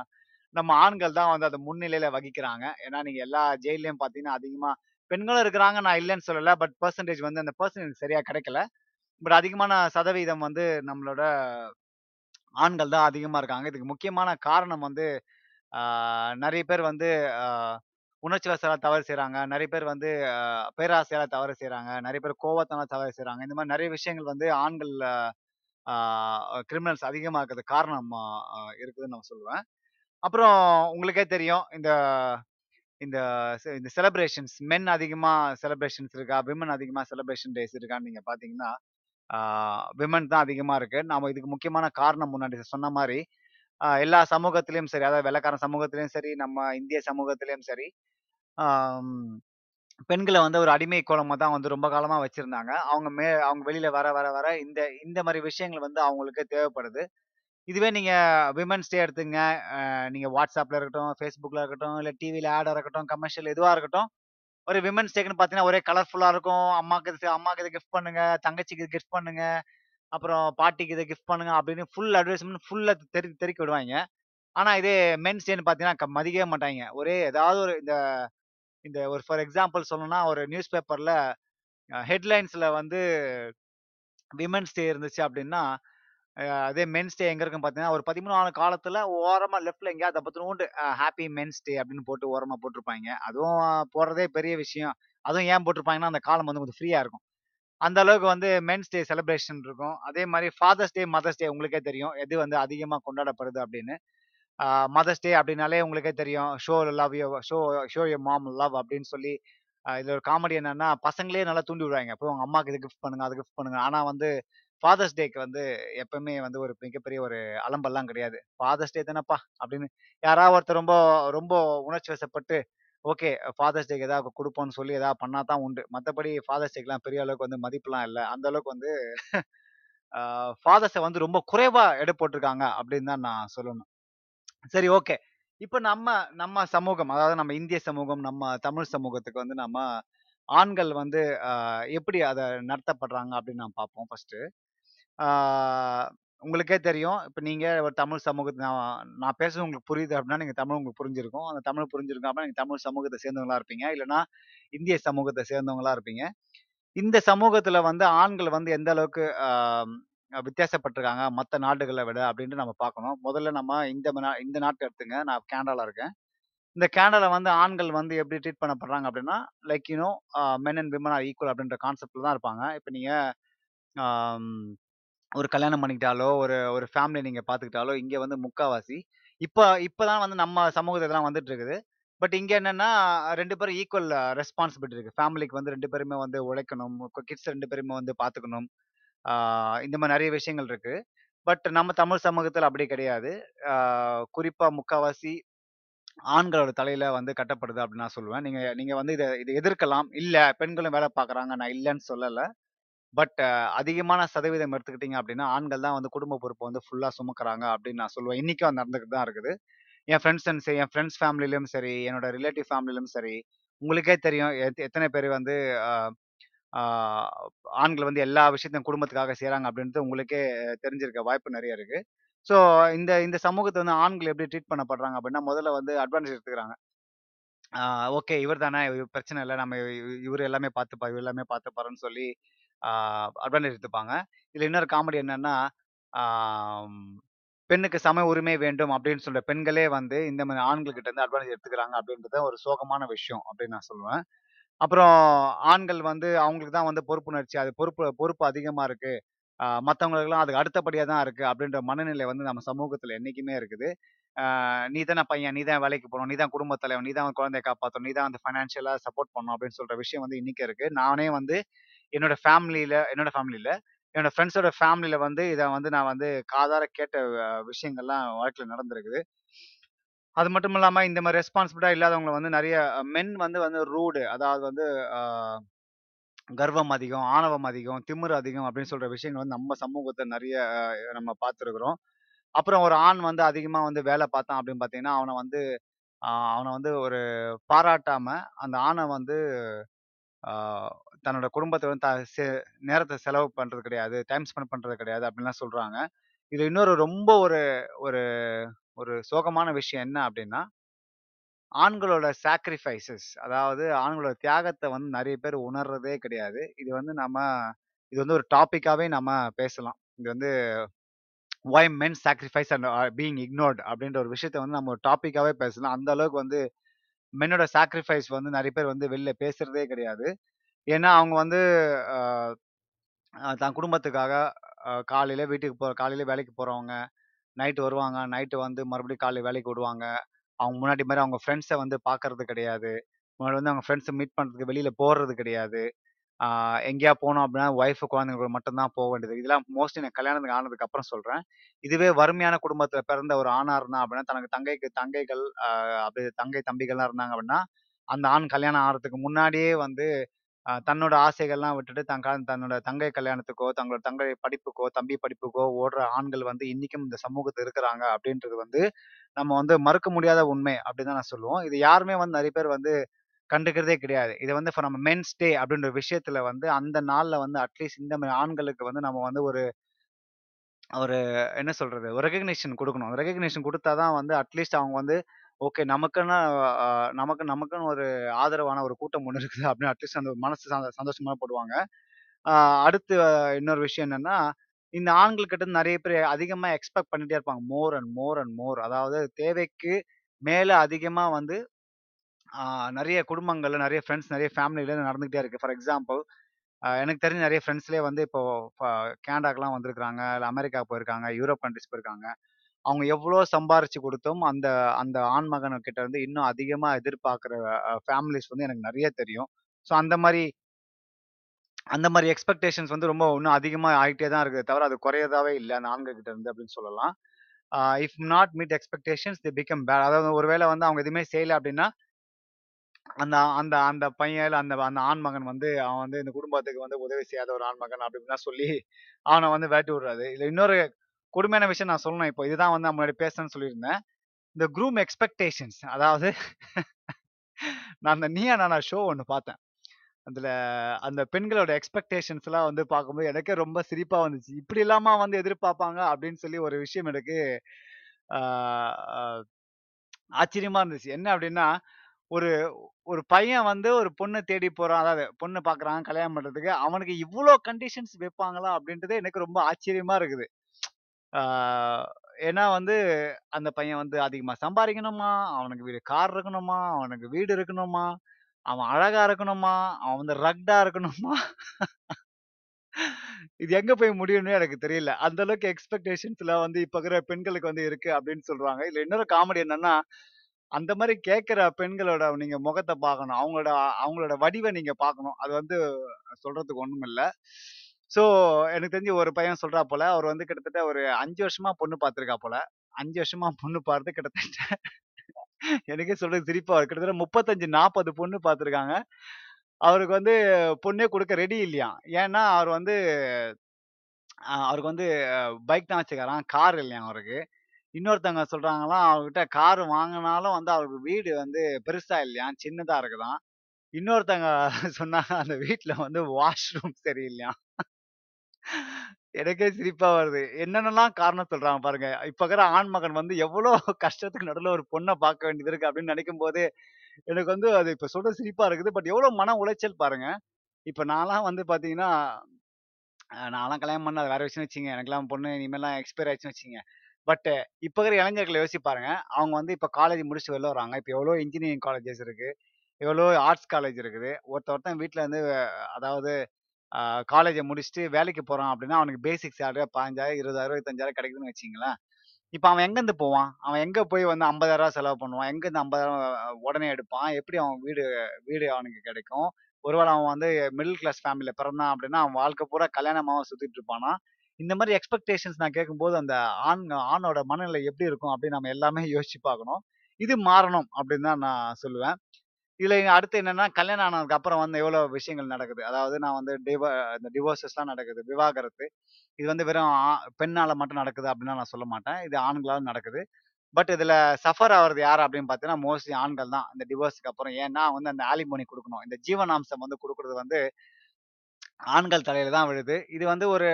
நம்ம ஆண்கள் தான் வந்து அதை முன்னிலையில வகிக்கிறாங்க. ஏன்னா நீங்க எல்லா ஜெயிலையும் பார்த்தீங்கன்னா அதிகமா பெண்களும் இருக்கிறாங்க. நான் இல்லைன்னு சொல்லல. பட் பர்சன்டேஜ் வந்து அந்த பர்சன்டேஜ் சரியா கிடைக்கல. பட் அதிகமான சதவீதம் வந்து நம்மளோட ஆண்கள் தான் அதிகமா இருக்காங்க. இதுக்கு முக்கியமான காரணம் வந்து ஆஹ், நிறைய பேர் வந்து ஆஹ், உணர்ச்சி வசலாக தவறு செய்கிறாங்க நிறைய பேர் வந்து பேராசையால் பேராசையால தவறு செய்கிறாங்க நிறைய பேர் கோவத்தனால் தவறு செய்கிறாங்க இந்த மாதிரி நிறைய விஷயங்கள் வந்து ஆண்கள் கிரிமினல்ஸ் அதிகமா இருக்கிறது காரணம் இருக்குதுன்னு நான் சொல்லுவேன். அப்புறம் உங்களுக்கே தெரியும் இந்த இந்த இந்த செலப்ரேஷன்ஸ் மென் அதிகமா செலப்ரேஷன்ஸ் இருக்கா? விமன் அதிகமா செலப்ரேஷன் டேஸ் இருக்கான்னு நீங்க பாத்தீங்கன்னா விமன் தான் அதிகமாக இருக்கு. நாம் இதுக்கு முக்கியமான காரணம் முன்னாடி சொன்ன மாதிரி எல்லா சமூகத்திலையும் சரி அதாவது வெள்ளக்காரன் சமூகத்திலையும் சரி நம்ம இந்திய சமூகத்திலையும் சரி பெண்களை வந்து ஒரு அடிமை கோலமாக தான் வந்து ரொம்ப காலமாக வச்சுருந்தாங்க. அவங்க மே அவங்க வெளியில் வர வர வர இந்த இந்த மாதிரி விஷயங்கள் வந்து அவங்களுக்கு தேவைப்படுது. இதுவே நீங்கள் விமன்ஸ் டே எடுத்துங்க. நீங்கள் வாட்ஸ்அப்பில் இருக்கட்டும் ஃபேஸ்புக்கில் இருக்கட்டும் இல்லை டிவியில் ஆடாக இருக்கட்டும் கமர்ஷியல் எதுவாக இருக்கட்டும் ஒரு விமன்ஸ் டேக்குன்னு பார்த்தீங்கன்னா ஒரே கலர்ஃபுல்லாக இருக்கும். அம்மாக்கு இது அம்மாக்கு இதை கிஃப்ட் பண்ணுங்க தங்கச்சிக்கு கிஃப்ட் பண்ணுங்க அப்புறம் பாட்டிக்கு இதை கிஃப்ட் பண்ணுங்க அப்படின்னு ஃபுல் அட்வர்டைஸ்மெண்ட் ஃபுல்லாக தெரி தெறிக்க விடுவாங்க. ஆனால் இதே மென்ஸ் டேன்னு பார்த்தீங்கன்னா மதிக்கவே மாட்டாங்க. ஒரே ஏதாவது ஒரு இந்த இந்த ஒரு ஃபார் எக்ஸாம்பிள் சொல்லணும்னா ஒரு நியூஸ் பேப்பரில் ஹெட்லைன்ஸில் வந்து விமன்ஸ் டே இருந்துச்சு அப்படின்னா அதே மென்ஸ் டே எங்க இருக்குன்னு பார்த்தீங்கன்னா ஒரு பதிமூணாவது காலத்துல ஓரமா லெஃப்ட்ல எங்கேயாவது பத்தினோண்டு ஹாப்பி மென்ஸ் டே அப்படின்னு போட்டு ஓரமா போட்டிருப்பாங்க. அதுவும் போடுறதே பெரிய விஷயம். அதுவும் ஏன் போட்டிருப்பாங்கன்னா அந்த காலம் வந்து கொஞ்சம் ஃப்ரீயா இருக்கும். அந்த அளவுக்கு வந்து மென்ஸ் டே செலிப்ரேஷன் இருக்கும். அதே மாதிரி ஃபாதர்ஸ் டே மதர்ஸ் டே உங்களுக்கே தெரியும். எது வந்து அதிகமாக கொண்டாடப்படுது அப்படின்னு. மதர்ஸ் டே அப்படின்னாலே உங்களுக்கே தெரியும். Show love your show show your mom love அப்படின்னு சொல்லி இதில் ஒரு காமெடி என்னன்னா, பசங்களே நல்லா தூண்டி விடுவாங்க. போய் உங்க அம்மாக்கு இது கிஃப்ட் பண்ணுங்க, அது கிஃப்ட் பண்ணுங்க. ஆனால் வந்து ஃபாதர்ஸ் டேக்கு வந்து எப்பவுமே வந்து ஒரு மிகப்பெரிய ஒரு அலம்பெல்லாம் கிடையாது. ஃபாதர்ஸ் டே தானப்பா அப்படின்னு யாராவது ஒருத்தர் ரொம்ப ரொம்ப உணர்ச்சி வசப்பட்டு, ஓகே ஃபாதர்ஸ் டேக்கு ஏதாவது கொடுப்போம்னு சொல்லி ஏதாவது பண்ணா தான் உண்டு. மற்றபடி ஃபாதர்ஸ் டேக்கெலாம் பெரிய அளவுக்கு வந்து மதிப்புலாம் இல்லை அந்த அளவுக்கு வந்து ஃபாதர்ஸை வந்து ரொம்ப குறைவாக எடை போட்டிருக்காங்க அப்படின்னு தான் நான் சொல்லணும். சரி ஓகே. இப்போ நம்ம நம்ம சமூகம், அதாவது நம்ம இந்திய சமூகம், நம்ம தமிழ் சமூகத்துக்கு வந்து நம்ம ஆண்கள் வந்து எப்படி அதை நடத்தப்படுறாங்க அப்படின்னு நான் பார்ப்போம் ஃபர்ஸ்ட் உங்களுக்கே தெரியும். இப்போ நீங்கள் ஒரு தமிழ் சமூகத்தை நான் நான் பேசுறது உங்களுக்கு புரியுது அப்படின்னா, நீங்கள் தமிழ் உங்களுக்கு புரிஞ்சிருக்கும். அந்த தமிழ் புரிஞ்சிருக்கும் அப்படின்னா, தமிழ் சமூகத்தை சேர்ந்தவங்களா இருப்பீங்க. இல்லைன்னா இந்திய சமூகத்தை சேர்ந்தவங்களா இருப்பீங்க. இந்த சமூகத்தில் வந்து ஆண்கள் வந்து எந்த அளவுக்கு வித்தியாசப்பட்டிருக்காங்க வித்தியாசப்பட்டுருக்காங்க நாடுகளை விட அப்படின்ட்டு நம்ம பார்க்கணும். முதல்ல நம்ம இந்த நா இந்த நாட்டை எடுத்துங்க. நான் கேனடாவில் இருக்கேன். இந்த கேனடாவில் வந்து ஆண்கள் வந்து எப்படி ட்ரீட் பண்ணப்படுறாங்க அப்படின்னா, like you know men and women are equal அப்படின்ற கான்செப்டில் தான் இருப்பாங்க. இப்போ நீங்கள் ஒரு கல்யாணம் பண்ணிக்கிட்டாலோ, ஒரு ஒரு ஃபேமிலி நீங்க பார்த்துக்கிட்டாலோ, இங்க வந்து முக்காவாசி இப்போ இப்ப தான் வந்து நம்ம சமூகத்துல இதெல்லாம் வந்துட்டு இருக்குது. பட் இங்க என்னன்னா ரெண்டு பேரும் ஈக்குவல் ரெஸ்பான்சிபிலிட்டி இருக்கு. ஃபேமிலிக்கு வந்து ரெண்டு பேருமே வந்து உழைக்கணும். கிட்ஸ் ரெண்டு பேருமே வந்து பார்த்துக்கணும். இந்த மாதிரி நிறைய விஷயங்கள் இருக்கு. பட் நம்ம தமிழ் சமூகத்துல அப்படி கிடையாது. ஆ குறிப்பா முக்காவாசி ஆண்களோட தலையில வந்து கட்டப்படுது அப்படின்னு நான் சொல்லுவேன். நீங்க நீங்க வந்து இதை இதை எதிர்க்கலாம். இல்ல பெண்களும் வேலை பார்க்குறாங்க. நான் இல்லைன்னு சொல்லல. பட் அதிகமான சதவீதம் எடுத்துக்கிட்டீங்க அப்படின்னா, ஆண்கள் தான் வந்து குடும்ப பொறுப்பை வந்து ஃபுல்லா சுமக்கிறாங்க அப்படின்னு நான் சொல்லுவேன். இன்னைக்கும் அது நடந்துக்கிட்டு தான் இருக்குது. என் ஃப்ரெண்ட்ஸ் அண்ட் சரி என் ஃப்ரெண்ட்ஸ் ஃபேமிலியிலும் சரி, என்னோட ரிலேட்டிவ் ஃபேமிலியிலும் சரி, உங்களுக்கே தெரியும் எத் எத்தனை பேர் வந்து ஆண்கள் வந்து எல்லா விஷயத்தையும் குடும்பத்துக்காக செய்றாங்க அப்படின்றது உங்களுக்கே தெரிஞ்சிருக்க வாய்ப்பு நிறைய இருக்கு. ஸோ இந்த இந்த சமூகத்தை வந்து ஆண்கள் எப்படி ட்ரீட் பண்ணப்படுறாங்க அப்படின்னா, முதல்ல வந்து அட்வான்டேஜ் எடுத்துக்கிறாங்க. ஓகே இவர் தானே பிரச்சனை இல்லை நம்ம இவர் எல்லாமே பார்த்துப்பா இவர் எல்லாமே பார்த்துப்பாருன்னு சொல்லி அட்வான்டேஜ் எடுத்துப்பாங்க. இதில் இன்னொரு காமெடி என்னன்னா, பெண்ணுக்கு சம உரிமை வேண்டும் அப்படின்னு சொல்ற பெண்களே வந்து இந்த மாதிரி ஆண்கள்கிட்ட இருந்து அட்வான்டேஜ் எடுத்துக்கிறாங்க அப்படின்றது ஒரு சோகமான விஷயம் அப்படின்னு நான் சொல்லுவேன். அப்புறம் ஆண்கள் வந்து அவங்களுக்கு தான் வந்து பொறுப்புணர்ச்சி, அது பொறுப்பு பொறுப்பு அதிகமாக இருக்கு. மற்றவங்களுக்குலாம் அதுக்கு அடுத்தபடியாக தான் இருக்குது அப்படின்ற மனநிலை வந்து நம்ம சமூகத்தில் என்றைக்குமே இருக்குது. நீ தானே பையன், நீ தான் வேலைக்கு போகணும் நீ தான் குடும்பத் தலைவன், நீ தான் குழந்தைய காப்பாற்றணும் நீ தான் வந்து ஃபைனான்ஷியலாக சப்போர்ட் பண்ணணும் அப்படின்னு சொல்கிற விஷயம் வந்து இன்னைக்கும் இருக்குது நானே வந்து என்னோட ஃபேமிலியில என்னோட ஃபேமிலியில என்னோட ஃப்ரெண்ட்ஸோட ஃபேமிலியில வந்து இதை வந்து நான் வந்து காதார கேட்ட விஷயங்கள்லாம் வாழ்க்கையில் நடந்திருக்குது. அது மட்டும் இல்லாமல் இந்த மாதிரி ரெஸ்பான்சிபிலிட்டா இல்லாதவங்கள வந்து நிறைய மென் வந்து வந்து ரூடு அதாவது வந்து கர்வம் அதிகம், ஆணவம் அதிகம், திமிரு அதிகம் அப்படின்னு சொல்ற விஷயங்கள் வந்து நம்ம சமூகத்தை நிறைய நம்ம பார்த்துருக்குறோம் அப்புறம் ஒரு ஆண் வந்து அதிகமாக வந்து வேலை பார்த்தான் அப்படின்னு பார்த்தீங்கன்னா, அவனை வந்து அவனை வந்து ஒரு பாராட்டாம அந்த ஆணை வந்து தன்னோட குடும்பத்தை வந்து த செ செலவு பண்றது கிடையாது. டைம் ஸ்பெண்ட் பண்றது கிடையாது அப்படின்லாம் சொல்றாங்க. இது இன்னொரு ரொம்ப ஒரு ஒரு ஒரு சோகமான விஷயம் என்ன அப்படின்னா, ஆண்களோட சாக்ரிஃபைசஸ் அதாவது ஆண்களோட தியாகத்தை வந்து நிறைய பேர் உணர்றதே கிடையாது. இது வந்து நம்ம இது வந்து ஒரு டாப்பிக்காகவே நம்ம பேசலாம். இது வந்து why men sacrifice and are being ignored அப்படின்ற ஒரு விஷயத்த வந்து நம்ம ஒரு டாப்பிக்காகவே பேசலாம். அந்த அளவுக்கு வந்து மென்னோட சாக்ரிஃபைஸ் வந்து நிறைய பேர் வந்து வெளில பேசுறதே கிடையாது. ஏன்னா அவங்க வந்து தன் குடும்பத்துக்காக காலையில் காலையில வீட்டுக்கு போ காலையில வேலைக்கு போறவங்க, நைட் வருவாங்க. நைட்டு வந்து மறுபடியும் காலையில் வேலைக்கு விடுவாங்க. அவங்க முன்னாடி மாதிரி அவங்க ஃப்ரெண்ட்ஸை வந்து பார்க்கறது கிடையாது. முன்னாடி வந்து அவங்க ஃப்ரெண்ட்ஸை மீட் பண்றதுக்கு வெளியில போறது கிடையாது. எங்கேயா போனோம் அப்படின்னா, ஒய்ஃப், குழந்தைங்க கூட மட்டும் தான் வேண்டியது. இதெல்லாம் மோஸ்ட்லி நான் கல்யாணத்துக்கு ஆனதுக்கு அப்புறம் சொல்றேன். இதுவே வறுமையான குடும்பத்தில் பிறந்த ஒரு ஆணா இருந்தா அப்படின்னா, தனக்கு தங்கைக்கு தங்கைகள் அப்படி தங்கை, தம்பிகள்லாம் இருந்தாங்க அப்படின்னா, அந்த ஆண் கல்யாணம் ஆகிறதுக்கு முன்னாடியே வந்து தன்னோட ஆசைகள்லாம் விட்டுட்டு தன் தன்னோட தங்கை கல்யாணத்துக்கோ, தங்களோட தங்கை படிப்புக்கோ, தம்பி படிப்புக்கோ ஓடுற ஆண்கள் வந்து இன்னைக்கும் இந்த சமூகத்தில் இருக்கிறாங்க அப்படின்றது வந்து, நம்ம வந்து மறுக்க முடியாத உண்மை அப்படின்னு தான் நான் சொல்லுவோம். இது யாருமே வந்து நிறைய பேர் வந்து கண்டுக்கிறதே கிடையாது. இதை வந்து இப்போ நம்ம மென்ஸ் டே அப்படின்ற விஷயத்துல வந்து அந்த நாள்ல வந்து அட்லீஸ்ட் இந்த மாதிரி ஆண்களுக்கு வந்து நம்ம வந்து ஒரு ஒரு என்ன சொல்றது? ஒரு ரெகக்னிஷன் கொடுக்கணும் ரெகக்னிஷன் கொடுத்தாதான் வந்து அட்லீஸ்ட் அவங்க வந்து ஓகே நமக்குன்னு அ நமக்கு நமக்குன்னு ஒரு ஆதரவான ஒரு கூட்டம் ஒண்ணு இருக்குது அப்படின்னு அட்லீஸ்ட் அந்த மனசு சந்த சந்தோஷமா படுவாங்க. அடுத்து இன்னொரு விஷயம் என்னன்னா, இந்த ஆண்கள் கிட்ட இருந்து நெறைய பேர் அதிகமா எக்ஸ்பெக்ட் பண்ணிட்டே இருப்பாங்க. More and more and more. அதாவது தேவைக்கு மேல அதிகமா வந்து நிறைய நெறைய குடும்பங்கள்ல, நெறைய ஃப்ரெண்ட்ஸ், நெறைய ஃபேமிலில நடந்துகிட்டே இருக்கு. ஃபார் எக்ஸாம்பிள் அ எனக்கு தெரிஞ்ச நெறைய ஃப்ரெண்ட்ஸ்லயே வந்து இப்போ ஃப கேனடாக்குலாம் வந்திருக்காங்க. இல்ல அமெரிக்கா போயிருக்காங்க. யூரோப் கண்ட்ரீஸ் போயிருக்காங்க. அவங்க எவ்வளோ சம்பாரிச்சு கொடுத்தோம் அந்த அந்த ஆண் மகன் கிட்ட இருந்து இன்னும் அதிகமாக எதிர்பார்க்குற ஃபேமிலிஸ் வந்து எனக்கு நிறைய தெரியும். ஸோ அந்த மாதிரி அந்த மாதிரி எக்ஸ்பெக்டேஷன்ஸ் வந்து ரொம்ப இன்னும் அதிகமாக ஆகிட்டே தான் இருக்குது தவிர, அது குறையதாவே இல்லை அந்த ஆண்கள் கிட்ட இருந்து அப்படின்னு சொல்லலாம். If not meet expectations the become bad. அதாவது ஒரு வேளை வந்து அவங்க எதுவுமே செய்யலை அப்படின்னா அந்த அந்த அந்த பையன் அந்த அந்த அந்த ஆண்மகன் வந்து அவன் வந்து இந்த குடும்பத்துக்கு வந்து உதவி செய்யாத ஒரு ஆண்மகன் அப்படின்னு இப்படிலாம் சொல்லி அவனை வந்து வேட்டி விடுறாரு. இல்லை இன்னொரு கொடுமையான விஷயம் நான் சொல்லணும் இப்போ. இதுதான் வந்து நான் முன்னாடி பேசணும்னு சொல்லியிருந்தேன். இந்த க்ரூம் எக்ஸ்பெக்டேஷன்ஸ் அதாவது நான் அந்த நீயா நானா ஷோ ஒன்று பார்த்தேன். அதில் அந்த பெண்களோட எக்ஸ்பெக்டேஷன்ஸ்லாம் வந்து பார்க்கும்போது எனக்கே ரொம்ப சிரிப்பாக வந்துச்சு. இப்படி இல்லாமல் வந்து எதிர்பார்ப்பாங்க அப்படின்னு சொல்லி ஒரு விஷயம் எனக்கு ஆச்சரியமாக இருந்துச்சு. என்ன அப்படின்னா, ஒரு ஒரு பையன் வந்து ஒரு பொண்ணு தேடி போறான். அதாவது பொண்ணு பார்க்குறான் கல்யாணம் பண்றதுக்கு. அவனுக்கு இவ்வளோ கண்டிஷன்ஸ் வைப்பாங்களா? அப்படின்றதே எனக்கு ரொம்ப ஆச்சரியமா இருக்குது. ஆ ஏன்னா வந்து அந்த பையன் வந்து அதிகமா சம்பாரிக்கணுமா, அவனுக்கு வீடு கார் இருக்கணுமா, அவனுக்கு வீடு இருக்கணுமா, அவன் அழகா இருக்கணுமா, அவன் வந்து ரக்டா இருக்கணுமா. இது எங்க போய் முடியும்னு எனக்கு தெரியல. அந்த அளவுக்கு எக்ஸ்பெக்டேஷன்ஸ்லாம் வந்து இப்ப இருக்கிற பெண்களுக்கு வந்து இருக்கு அப்படின்னு சொல்றாங்க. இதுல இன்னொரு காமெடி என்னன்னா, அந்த மாரி கேட்கிற பெண்களோட நீங்க முகத்த பார்க்கணும். அவங்களோட அவங்களோட வடிவ நீங்க பார்க்கணும். அது வந்து சொல்றதுக்கு ஒண்ணும் ஸோ எனக்கு தெரிஞ்சு ஒரு பையன் சொல்றா போல அவர் வந்து கிட்டத்தட்ட ஒரு அஞ்சு வருஷமா பொண்ணு பார்த்துருக்கா போல அஞ்சு வருஷமா பொண்ணு பார்த்து கிட்டத்தட்ட எனக்கே சொல்றது சிரிப்பா வருது. கிட்டத்தட்ட 35, 40 பொண்ணு பார்த்துருக்காங்க. அவருக்கு வந்து பொண்ணே கொடுக்க ரெடி இல்லையாம். ஏன்னா அவர் வந்து அவருக்கு வந்து பைக் தான் வச்சுக்காரான் கார் இல்லையா அவருக்கு. இன்னொருத்தவங்க சொல்றாங்களாம், அவர்கிட்ட கார் வாங்கினாலும் வந்து அவருக்கு வீடு வந்து பெருசா இல்லையா சின்னதா இருக்குதான் இன்னொருத்தவங்க சொன்னாங்க அந்த வீட்டில் வந்து வாஷ்ரூம் சரியில்லையா எனக்கே சிரிப்பா வருது. என்னென்னலாம் காரணம் சொல்றாங்க பாருங்க. இப்ப இருக்கிற ஆண் மகன் வந்து எவ்வளோ கஷ்டத்துக்கு நடுவுல ஒரு பொண்ண பார்க்க வேண்டியது இருக்கு அப்படின்னு நினைக்கும்போது, எனக்கு வந்து அது இப்ப சொல்ற சிரிப்பா இருக்குது. பட் எவ்வளோ மன உளைச்சல் பாருங்க. இப்ப நான்லாம் வந்து பார்த்தீங்கன்னா, அ நான்லாம் கல்யாணம் பண்ணா அது வேற விஷயம்னு வச்சுக்கங்க. எனக்கெல்லாம் பொண்ணு இனிமேல்லாம் எக்ஸ்பயர் ஆயிடுச்சுன்னு வச்சுக்கங்க. பட் இப்ப இருக்கிற இளைஞர்கள யோசிச்சு பாருங்க. அவங்க வந்து இப்ப காலேஜ் முடிச்சுட்டு வெளில வராங்க. இப்ப எவ்வளோ இன்ஜினியரிங் காலேஜஸ் இருக்கு. எவ்வளோ ஆர்ட்ஸ் காலேஜ் இருக்குது. ஒருத்தன் ஒருத்தன் வீட்ல இருந்து அதாவது காலேஜை முடிச்சுட்டு வேலைக்கு போகிறான் அப்படின்னா, அவனுக்கு பேசிக் சேலரி பதினஞ்சாயிரம் இருபதாயிரம் இருபத்தஞ்சாயிரம் கிடைக்குதுன்னு வச்சிங்களேன் இப்போ அவன் எங்கேருந்து போவான்? அவன் எங்கே போய் வந்து ஐம்பதாயிரம் செலவு பண்ணுவான்? எங்கேருந்து ஐம்பதாயிரம் உடனே எடுப்பான்? எப்படி அவன் வீடு வீடு அவனுக்கு கிடைக்கும்? ஒருவேளை அவன் வந்து மிடில் கிளாஸ் ஃபேமிலியில் பிறந்தான் அப்படின்னா, அவன் வாழ்க்கை பூரா கல்யாணமாக சுற்றிட்டு இருப்பானா? இந்த மாதிரி எக்ஸ்பெக்டேஷன்ஸ் நான் கேட்கும்போது, அந்த ஆண் ஆணோட மனநிலை எப்படி இருக்கும் அப்படின்னு நம்ம எல்லாமே யோசிச்சு பார்க்கணும். இது மாறணும் அப்படின்னு தான் நான் சொல்லுவேன். இதுல அடுத்து என்னன்னா, கல்யாணம் ஆனதுக்கு அப்புறம் வந்து எவ்வளோ விஷயங்கள் நடக்குது. அதாவது நான் வந்து டிவ இந்த டிவோர்ஸஸ்லாம் நடக்குது. விவாகரத்து. இது வந்து வெறும் பெண்ணால் பெண்ணால மட்டும் நடக்குது அப்படின்லாம் நான் சொல்ல மாட்டேன். இது ஆண்களாலும் நடக்குது. பட் இதுல சஃபர் ஆகிறது யார் அப்படின்னு பார்த்தீங்கன்னா, மோஸ்ட்லி ஆண்கள் தான். இந்த டிவோர்ஸ்க்கு அப்புறம். ஏன்னா வந்து அந்த ஆலிமோனி கொடுக்கணும் இந்த ஜீவனாம்சம் வந்து கொடுக்கறது வந்து ஆண்கள் தலையில தான் விழுது. இது வந்து ஒரு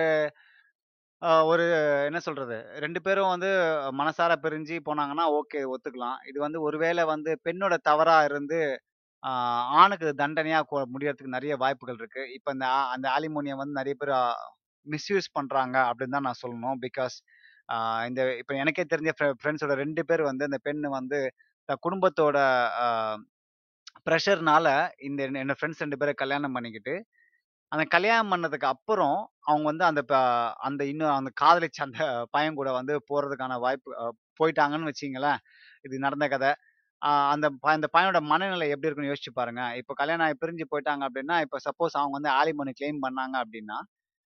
ஒரு என்ன சொல்றது? ரெண்டு பேரும் வந்து மனசார பிரிஞ்சு போனாங்கன்னா, ஓகே ஒத்துக்கலாம். இது வந்து ஒருவேளை வந்து பெண்ணோட தவறா இருந்து ஆணுக்கு தண்டனையாக முடியறதுக்கு நிறைய வாய்ப்புகள் இருக்கு. இப்போ இந்த அந்த ஆலிமோனியம் வந்து நிறைய பேர் மிஸ்யூஸ் பண்றாங்க அப்படின்னு தான் நான் சொல்லணும். பிகாஸ் இந்த இப்போ எனக்கே தெரிஞ்ச ஃப்ரெண்ட்ஸோட ரெண்டு பேர் வந்து இந்த பெண் வந்து தன் குடும்பத்தோட ப்ரெஷர்னால இந்த என்னோட ஃப்ரெண்ட்ஸ் ரெண்டு பேரை கல்யாணம் பண்ணிக்கிட்டு, அந்த கல்யாணம் பண்ணதுக்கு அப்புறம் அவங்க வந்து அந்த ப அந்த இன்னும் அந்த காதலிச்ச அந்த பையன் கூட வந்து போறதுக்கான வாய்ப்பு போயிட்டாங்கன்னு வச்சிங்களேன் இது நடந்த கதை அந்த அந்த பையனோட மனநிலை எப்படி இருக்குன்னு யோசிச்சு பாருங்க. இப்போ கல்யாணம் ஆகி பிரிஞ்சு போயிட்டாங்க அப்படின்னா, இப்போ சப்போஸ் அவங்க வந்து ஆலிமனி கிளைம் பண்ணாங்க அப்படின்னா,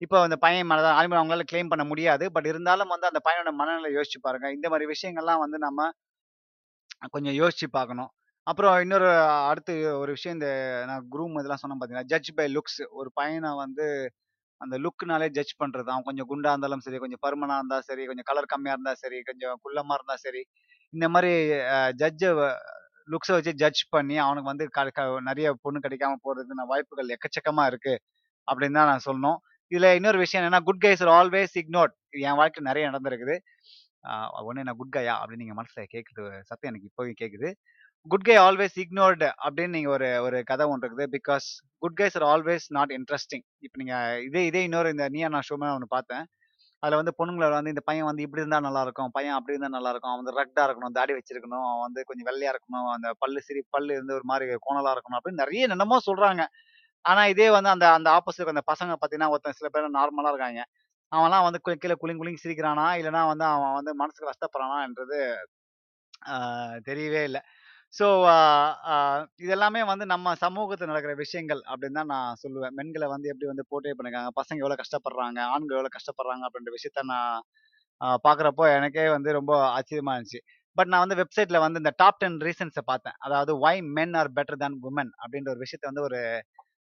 இப்போ அந்த பையன் மனதான் தான் ஆலிமனி அவங்களால கிளைம் பண்ண முடியாது. பட் இருந்தாலும் வந்து அந்த பையனோட மனநிலை யோசிச்சு பாருங்க. இந்த மாதிரி விஷயங்கள்லாம் வந்து நம்ம கொஞ்சம் யோசிச்சு பார்க்கணும். அப்புறம் இன்னொரு அடுத்து ஒரு விஷயம் இந்த நான் குரூம் இதெல்லாம் சொன்னேன் பார்த்தீங்கன்னா ஜட்ஜ் பை லுக்ஸ். ஒரு பையனை வந்து அந்த லுக்னாலே ஜட்ஜ் பண்ணுறது அவன் கொஞ்சம் குண்டா இருந்தாலும் சரி, கொஞ்சம் பருமனாக இருந்தால் சரி, கொஞ்சம் கலர் கம்மியாக இருந்தால் சரி, கொஞ்சம் குள்ளமாக இருந்தால் சரி, இந்த மாதிரி ஜட்ஜை லுக்ஸை வச்சு ஜட்ஜ் பண்ணி அவனுக்கு வந்து க க பொண்ணு கிடைக்காம போறதுக்கான வாய்ப்புகள் எக்கச்சக்கமா இருக்கு. அப்படின்னு தான் நான் சொல்லணும். இதுல இன்னொரு விஷயம் என்னன்னா, குட் கைஸ் ஆல்வேஸ் இக்னோட் என் வாழ்க்கையில் நிறைய நடந்திருக்குது. ஒன்று என்ன நான் குட் கையா? அப்படின்னு நீங்க மனசுல கேட்குது சத்தம் எனக்கு இப்போவே கேட்குது. குட் கை ஆல்வேஸ் இக்னோர்டு அப்படின்னு நீங்க ஒரு ஒரு கதை ஒன்று இருக்குது. Because good guys are always not interesting இப்போ நீங்க இதே இதே இன்னொரு இந்த நீயா நான் ஷோமே ஒன்று பார்த்தேன். அதுல வந்து பொண்ணுங்களை வந்து இந்த பையன் வந்து இப்படி இருந்தால் நல்லா இருக்கும். பையன் அப்படி இருந்தால் நல்லா இருக்கும். அவன் வந்து ரக்டா இருக்கணும். தாடி வச்சிருக்கணும். அவன் வந்து கொஞ்சம் வெள்ளையா இருக்கணும். அந்த பல்லு சிரி பல்லு வந்து ஒரு மாதிரி கோணலா இருக்கணும். அப்படின்னு நிறைய என்னமோ சொல்றாங்க. ஆனா இதே வந்து அந்த அந்த ஆப்போசிட் அந்த பசங்க பார்த்தீங்கன்னா, ஒருத்தன் சில பேர் நார்மலா இருக்காங்க அவன்லாம் வந்து கு குளிங் குலுங்கி சிரிக்கிறானா? இல்லைன்னா வந்து அவன் வந்து மனசுக்கு கஷ்டப்படுறானான்றது தெரியவே இல்லை ஸோ இதெல்லாமே வந்து நம்ம சமூகத்தில் நடக்கிற விஷயங்கள் அப்படின்னு தான் நான் சொல்லுவேன். பெண்களை வந்து எப்படி வந்து போர்ட்ரே பண்ணிருக்காங்க, பசங்க எவ்வளோ கஷ்டப்படுறாங்க, ஆண்கள் எவ்வளோ கஷ்டப்படுறாங்க அப்படின்ற விஷயத்த நான் பார்க்குறப்போ எனக்கே வந்து ரொம்ப ஆச்சரியமா இருந்துச்சு. பட் நான் வந்து வெப்சைட்ல வந்து இந்த டாப் டென் ரீசன்ஸை பார்த்தேன். அதாவது why men are better than woman அப்படின்ற ஒரு விஷயத்த வந்து ஒரு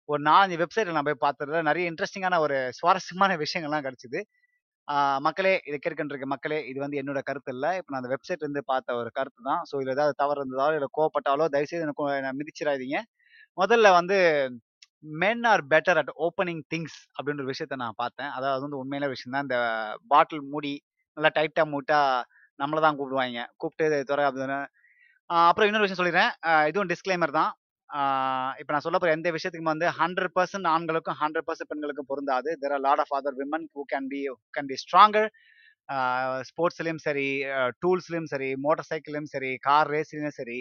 ஒரு 4, 5 வெப்சைட்ல நான் போய் பார்த்ததுல நிறைய இன்ட்ரெஸ்டிங்கான ஒரு சுவாரஸ்யமான விஷயங்கள்லாம் கிடைச்சிது மக்களே இதை கேட்கின்ற மக்களே, இது வந்து என்னோட கருத்து இல்லை இப்போ நான் அந்த வெப்சைட் இருந்து பார்த்த ஒரு கருத்து தான். ஸோ இதில் ஏதாவது தவறு இருந்ததாலோ, இல்லை கோவப்பட்டாலோ தயவுசெய்து எனக்கு மிதிச்சிடாதீங்க முதல்ல வந்து men are better at opening things அப்படின்ற ஒரு விஷயத்த நான் பார்த்தேன். அதாவது வந்து உண்மையான விஷயம் தான். இந்த பாட்டில் மூடி நல்லா டைட்டாக மூட்டா நம்மளை தான் கூப்பிடுவாங்க கூப்பிட்டு துறை அப்படின்னு அப்புறம் இன்னொரு விஷயம் சொல்லிடுறேன். இதுவும் டிஸ்க்ளைமர் தான். இப்போ நான் நான் போகிற எந்த விஷயத்துக்கும் வந்து 100% ஆண்களுக்கும், 100% பெண்களுக்கும் பொருந்தாது. There are lot of other women who can be can be stronger. ஸ்போர்ட்ஸ்லேயும் சரி, டூல்ஸ்லேயும் சரி, மோட்டார் சைக்கிள்லையும் சரி, கார் ரேஸ்லயும் சரி,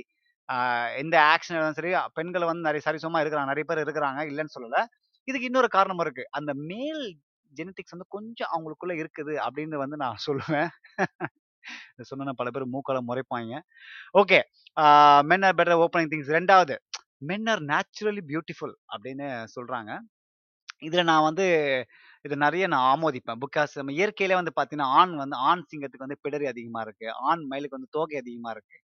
எந்த ஆக்ஷன் சரி, பெண்கள் வந்து நிறைய சரிசமமா இருக்கிறாங்க. நிறைய பேர் இருக்கிறாங்க. இல்லைன்னு சொல்லலை இதுக்கு இன்னொரு காரணமும் இருக்குது அந்த மேல் ஜெனடிக்ஸ் வந்து கொஞ்சம் அவங்களுக்குள்ள இருக்குது அப்படின்னு வந்து நான் சொல்லுவேன். இத பல பேர் மூக்கால முறைப்பாய்ங்க. Okay. Men are better opening things ரெண்டாவது மென் ஆர் நேச்சுரலி பியூட்டிஃபுல் அப்படின்னு சொல்கிறாங்க இதில் நான் வந்து இது நிறைய நான் ஆமோதிப்பேன். பிகாஸ் நம்ம இயற்கையிலே வந்து பார்த்தீங்கன்னா, ஆண் வந்து ஆண் சிங்கத்துக்கு வந்து பிடரி அதிகமாக இருக்குது ஆண் மயிலுக்கு வந்து தோகை அதிகமாக இருக்குது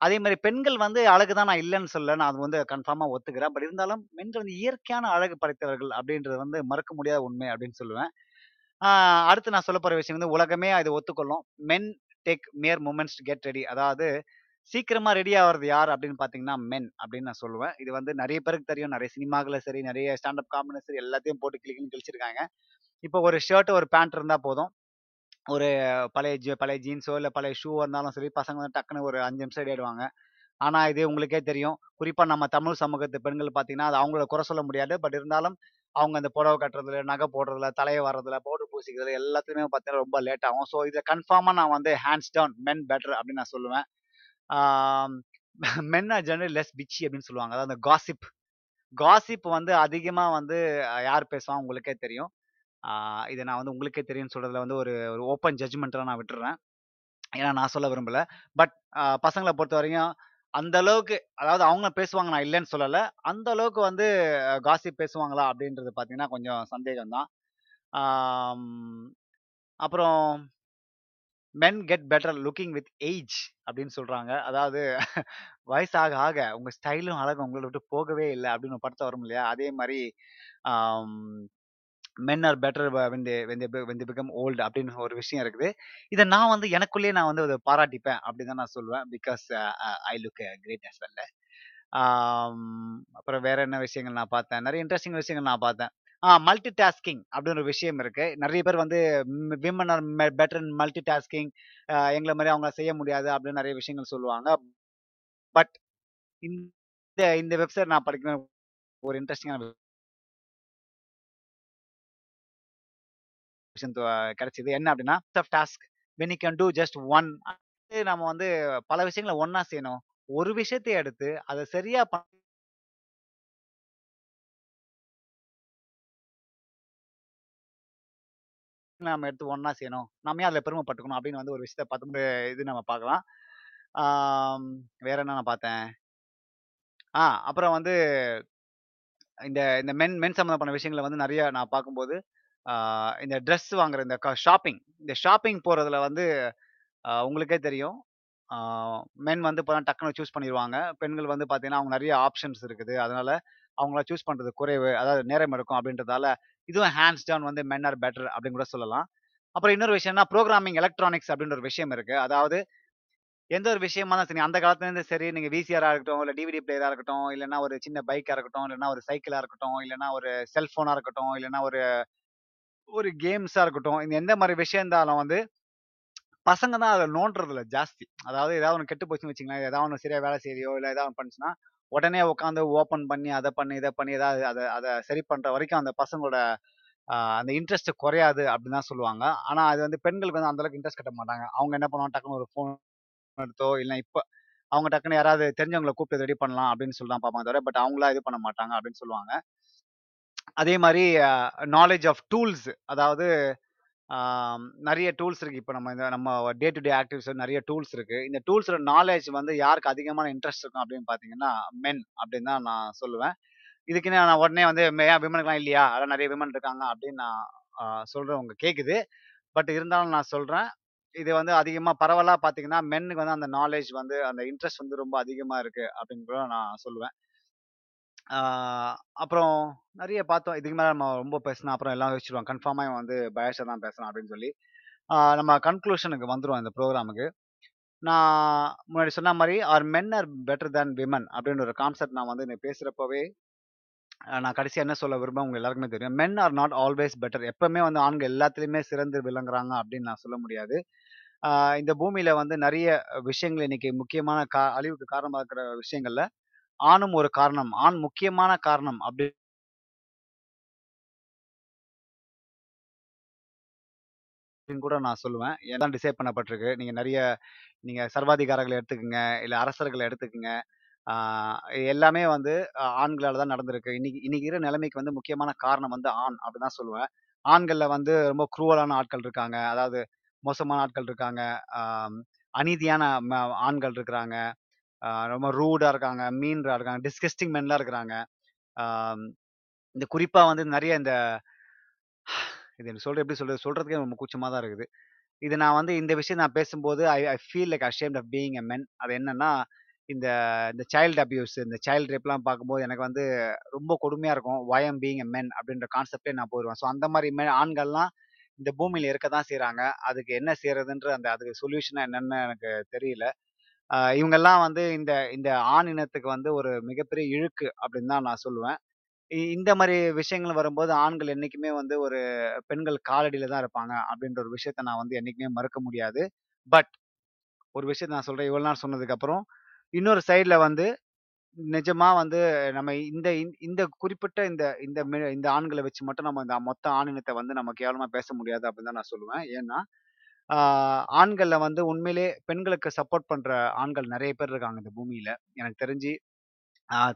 அதே மாதிரி பெண்கள் வந்து அழகு தான் நான் இல்லைன்னு சொல்ல நான் அது வந்து கன்ஃபார்மாக ஒத்துக்கிறேன். பட் இருந்தாலும் பெண்கள் வந்து இயற்கையான அழகு படைத்தவர்கள் அப்படின்றது வந்து மறக்க முடியாத உண்மை அப்படின்னு சொல்லுவேன். அடுத்து நான் சொல்ல போகிற விஷயம் வந்து உலகமே இதை ஒத்துக்கொள்ளும். Men take more moments to get ready. அதாவது சீக்கிரமா ரெடி ஆகிறது யார் அப்படின்னு பார்த்தீங்கன்னா, மென் அப்படின்னு நான் சொல்லுவேன். இது வந்து நிறைய பேருக்கு தெரியும். நிறைய சினிமாக்கள்ல சரி, நிறைய ஸ்டாண்ட் அப் சரி எல்லாத்தையும் போட்டு கிளி கழிச்சிருக்காங்க கிழிச்சிருக்காங்க. இப்போ ஒரு ஷர்ட், ஒரு பேண்ட் இருந்தால் போதும். ஒரு பழைய ஜீ பழைய ஜீன்ஸோ, இல்லை பழைய ஷூவோ இருந்தாலும் சரி, பசங்க வந்து டக்குனு ஒரு அஞ்சு நிமிஷம் ரெடி ஆயிடுவாங்க. ஆனால் இது உங்களுக்கே தெரியும். குறிப்பாக நம்ம தமிழ் சமூகத்து பெண்கள் பார்த்தீங்கன்னா, அது அவங்கள குறை சொல்ல முடியாது. பட் இருந்தாலும் அவங்க அந்த புடவை கட்டுறதுல, நகை போடுறதுல, தலையை வர்றதுல பவுடர் பூசிக்கிறதுல எல்லாத்துலயுமே பார்த்தீங்கன்னா ரொம்ப லேட் ஆகும். ஸோ இத கன்ஃபார்மாக நான் வந்து ஹேண்ட்ஸ் டவுன் மென் பெட்டர் அப்படின்னு நான் சொல்லுவேன். மென் ஆர் ஜெனரல் லெஸ் பிச்சி அப்படின்னு சொல்லுவாங்க. அதாவது அந்த காசிப். காசிப் வந்து அதிகமாக வந்து யார் பேசுவாங்க உங்களுக்கே தெரியும். இதை நான் வந்து உங்களுக்கே தெரியும்னு சொல்கிறதுல வந்து ஒரு ஒரு ஓப்பன் ஜட்ஜ்மெண்ட்டாக நான் விட்டுறேன் ஏன்னா நான் சொல்ல விரும்பலை பட் பசங்களை பொறுத்த வரைக்கும் அந்த அளவுக்கு அதாவது அவங்க பேசுவாங்க நான் இல்லைன்னு சொல்லலை அந்த அளவுக்கு வந்து காசிப் பேசுவாங்களா அப்படின்றது பார்த்தீங்கன்னா, கொஞ்சம் சந்தேகம் தான். அப்புறம் men get better looking with age அப்படின்னு சொல்றாங்க. அதாவது வயசு ஆக ஆக உங்க ஸ்டைலும் அழகும் உங்களை விட்டு போகவே இல்லை அப்படின்னு ஒரு வரும் இல்லையா? அதே மாதிரி men are better when they when become old அப்படின்னு ஒரு விஷயம் இருக்குது. இதை நான் வந்து எனக்குள்ளேயே நான் வந்து அதை பாராட்டிப்பேன் அப்படின்னு தான் நான் சொல்லுவேன். Because I look great as well அப்புறம் வேற என்ன விஷயங்கள் நான் பார்த்தேன். நிறைய இன்ட்ரஸ்டிங் விஷயங்கள் நான் பார்த்தேன். மல்டி டாஸ்கிங் அப்படின்னு ஒரு விஷயம் இருக்கு. நிறைய பேர் வந்து women are better in multitasking. எங்களை மாதிரி அவங்க செய்ய முடியாது அப்படின்னு நிறைய விஷயங்கள் சொல்லுவாங்க. பட் இந்த இந்த வெப்சைட் நான் படிக்கிற ஒரு இன்ட்ரெஸ்டிங்கான விஷயம் கிடைச்சது. என்ன அப்படின்னா, of task when you can do just one நம்ம வந்து பல விஷயங்கள ஒன்னா செய்யணும். ஒரு விஷயத்தை எடுத்து அத சரியா நம்ம எடுத்து ஒன்றா செய்யணும். நம்ம அதில் பெருமைப்பட்டுக்கணும் அப்படின்னு வந்து ஒரு விஷயத்த பார்த்து இது நம்ம பார்க்கலாம். வேற என்ன நான் பார்த்தேன்? ஆ அப்புறம் வந்து இந்த இந்த மென் மென் சம்மந்தப்பட்ட விஷயங்களை வந்து நிறைய நான் பார்க்கும்போது, இந்த ட்ரெஸ் வாங்குற இந்த க ஷாப்பிங் இந்த ஷாப்பிங் போகிறதுல வந்து உங்களுக்கே தெரியும். மென் வந்து இப்போ டக்குனு சூஸ் பண்ணிடுவாங்க பெண்கள் வந்து பார்த்தீங்கன்னா, அவங்க நிறைய ஆப்ஷன்ஸ் இருக்குது. அதனால அவங்கள சூஸ் பண்ணுறது குறைவு. அதாவது நேரம் எடுக்கும் அப்படின்றதால, இதுவும் ஹேண்ட்ஸ் டவுன் வந்து மென் ஆர் பெட்டர் அப்படின்னு கூட சொல்லலாம். அப்புறம் இன்னொரு விஷயம்னா, ப்ரோக்ராமிங் எலக்ட்ரானிக்ஸ் அப்படின்ற ஒரு விஷயம் இருக்கு. அதாவது எந்த ஒரு விஷயமா தான் சரி, அந்த காலத்துல இருந்து சரி நீங்க விசிஆராக இருக்கட்டும், இல்ல டிவிடி பிளேயரா இருக்கட்டும், இல்லன்னா ஒரு சின்ன பைக்கா இருக்கட்டும், இல்லன்னா ஒரு சைக்கிளா இருக்கட்டும், இல்லன்னா ஒரு செல்ஃபோனாக இருக்கட்டும், இல்லன்னா ஒரு ஒரு கேம்ஸா இருக்கட்டும். இந்த எந்த மாதிரி விஷயம் இருந்தாலும் வந்து பசங்க தான் அத நோண்டுறதுல ஜாஸ்தி. அதாவது ஏதாவது ஒன்று கெட்டு போச்சுன்னு வச்சுக்கங்களேன், ஏதாவது ஒண்ணு சரியா வேலை செய்யறியோ இல்லை ஏதாவது ஒன்று பண்ணுச்சுன்னா, உடனே உட்காந்து ஓப்பன் பண்ணி, அதை பண்ணி, இதை பண்ணி ஏதாவது அதை அதை சரி பண்ணுற வரைக்கும் அந்த பசங்களோட அந்த இன்ட்ரெஸ்ட் குறையாது அப்படின்னு தான் சொல்லுவாங்க. ஆனால் அது வந்து பெண்களுக்கு வந்து அந்தளவுக்கு இன்ட்ரெஸ்ட் கட்ட மாட்டாங்க. அவங்க என்ன பண்ணுவாங்க, டக்குனு ஒரு ஃபோன் எடுத்தோ, இல்லை இப்போ அவங்க டக்குனு யாராவது தெரிஞ்சவங்களை கூப்பிட்டு ரெடி பண்ணலாம் அப்படின்னு சொல்லலாம் பார்ப்பாங்க தவிர, பட் அவங்களா இது பண்ண மாட்டாங்க அப்படின்னு சொல்லுவாங்க. அதே மாதிரி நாலேஜ் ஆஃப் டூல்ஸ் அதாவது நிறைய டூல்ஸ் இருக்குது இப்போ நம்ம இந்த நம்ம டே டு டே ஆக்டிவிட்டீஸ்ல நிறைய டூல்ஸ் இருக்குது இந்த டூல்ஸோட நாலேஜ் வந்து யாருக்கு அதிகமான இன்ட்ரெஸ்ட் இருக்கும் அப்படின்னு பார்த்தீங்கன்னா, மென் அப்படின்னு தான் நான் சொல்லுவேன். இதுக்குன்னு நான் உடனே வந்து மே ஏன் விமனுக்குலாம் இல்லையா? அதான் நிறைய விமன் இருக்காங்க அப்படின்னு நான் சொல்கிறேன் உங்கள் கேட்குது பட் இருந்தாலும் நான் சொல்கிறேன் இது வந்து அதிகமாக பரவலாக பார்த்தீங்கன்னா, மென்னுக்கு வந்து அந்த நாலேஜ் வந்து அந்த இன்ட்ரெஸ்ட் வந்து ரொம்ப அதிகமாக இருக்குது அப்படின்னு கூட நான் சொல்லுவேன். அப்புறம் நிறைய பார்த்தோம். இதுக்கு மேலே நம்ம ரொம்ப பேசினா அப்புறம் எல்லாம் யோசிச்சுருவாங்க. கன்ஃபார்மாக இவன் வந்து பயாஸா தான் பேசலாம் அப்படின்னு சொல்லி. நம்ம கன்க்ளூஷனுக்கு வந்துடுவோம் இந்த ப்ரோக்ராமுக்கு நான் முன்னாடி சொன்ன மாதிரி are men are better than women அப்படின்ற ஒரு கான்செப்ட் நான் வந்து இன்னைக்கு பேசுகிறப்பவே நான் கடைசியாக என்ன சொல்ல விரும்ப உங்க எல்லாருக்குமே தெரியும். Men are not always better. எப்பவுமே வந்து ஆண்கள் எல்லாத்துலேயுமே சிறந்து விளங்குறாங்க அப்படின்னு நான் சொல்ல முடியாது. இந்த பூமியில் வந்து நிறைய விஷயங்கள் இன்னைக்கு முக்கியமான கா அழிவுக்கு காரணமாக இருக்கிற விஷயங்கள்ல, ஆணும் ஒரு காரணம். ஆண் முக்கியமான காரணம் அப்படி அப்படின்னு கூட நான் சொல்லுவேன். எல்லாம் டிசைட் பண்ணப்பட்டிருக்கு. நீங்க நிறைய நீங்க சர்வாதிகாரங்களை எடுத்துக்கோங்க இல்ல அரசர்களை எடுத்துக்கோங்க எல்லாமே வந்து ஆண்களால் ஆண்களால தான் நடந்திருக்கு. இன்னைக்கு இன்னைக்கு இருக்கிற நிலைமைக்கு வந்து முக்கியமான காரணம் வந்து ஆண் அப்படிதான் சொல்லுவேன். ஆண்கள்ல வந்து ரொம்ப குரூவலான ஆட்கள் இருக்காங்க. அதாவது மோசமான ஆட்கள் இருக்காங்க. அநீதியான ம ஆண்கள் இருக்கிறாங்க. ரொம்ப ரூடாக இருக்காங்க. மீன்ராக இருக்காங்க. டிஸ்கஸ்டிங் மென்லாம் இருக்கிறாங்க. இந்த குறிப்பாக வந்து நிறைய இந்த இது சொல்கிற எப்படி சொல்கிறது சொல்கிறதுக்கே ரொம்ப கூச்சமாக தான் இருக்குது. இது நான் வந்து இந்த விஷயம் நான் பேசும்போது I I feel like ashamed of being a men. அது என்னன்னா, இந்த இந்த சைல்டு அப்யூஸ் இந்த சைல்டு ரேப்லாம் பார்க்கும்போது எனக்கு வந்து ரொம்ப கொடுமையாக இருக்கும். ஒயம் ஐ பீயிங் எ மென் அப்படின்ற கான்செப்ட்டே நான் போயிடுவேன் ஸோ அந்த மாதிரி மென் ஆண்கள்லாம் இந்த பூமியில் இருக்க தான் செய்கிறாங்க அதுக்கு என்ன செய்கிறதுன்ற அந்த அதுக்கு சொல்யூஷனாக என்னென்னு எனக்கு தெரியல. இவங்கெல்லாம் வந்து இந்த இந்த ஆண் இனத்துக்கு வந்து ஒரு மிகப்பெரிய இழுக்கு அப்படின்னு தான் நான் சொல்லுவேன். இ இந்த மாதிரி விஷயங்கள் வரும்போது ஆண்கள் என்னைக்குமே வந்து ஒரு பெண்கள் காலடியில தான் இருப்பாங்க அப்படின்ற ஒரு விஷயத்த நான் வந்து என்னைக்குமே மறுக்க முடியாது. பட் ஒரு விஷயத்த நான் சொல்றேன். இவ்வளவு நாள் சொன்னதுக்கு அப்புறம், இன்னொரு சைடுல வந்து நிஜமா வந்து நம்ம இந்த இந் இந்த குறிப்பிட்ட இந்த இந்த மி இந்த ஆண்களை வச்சு மட்டும் நம்ம இந்த மொத்த ஆணினத்தை வந்து நம்ம கேவலமா பேச முடியாது அப்படின்னு தான் நான் சொல்லுவேன். ஏன்னா, ஆண்களில் வந்து உண்மையிலே பெண்களுக்கு சப்போர்ட் பண்ற ஆண்கள் நிறைய பேர் இருக்காங்க இந்த பூமியில. எனக்கு தெரிஞ்சு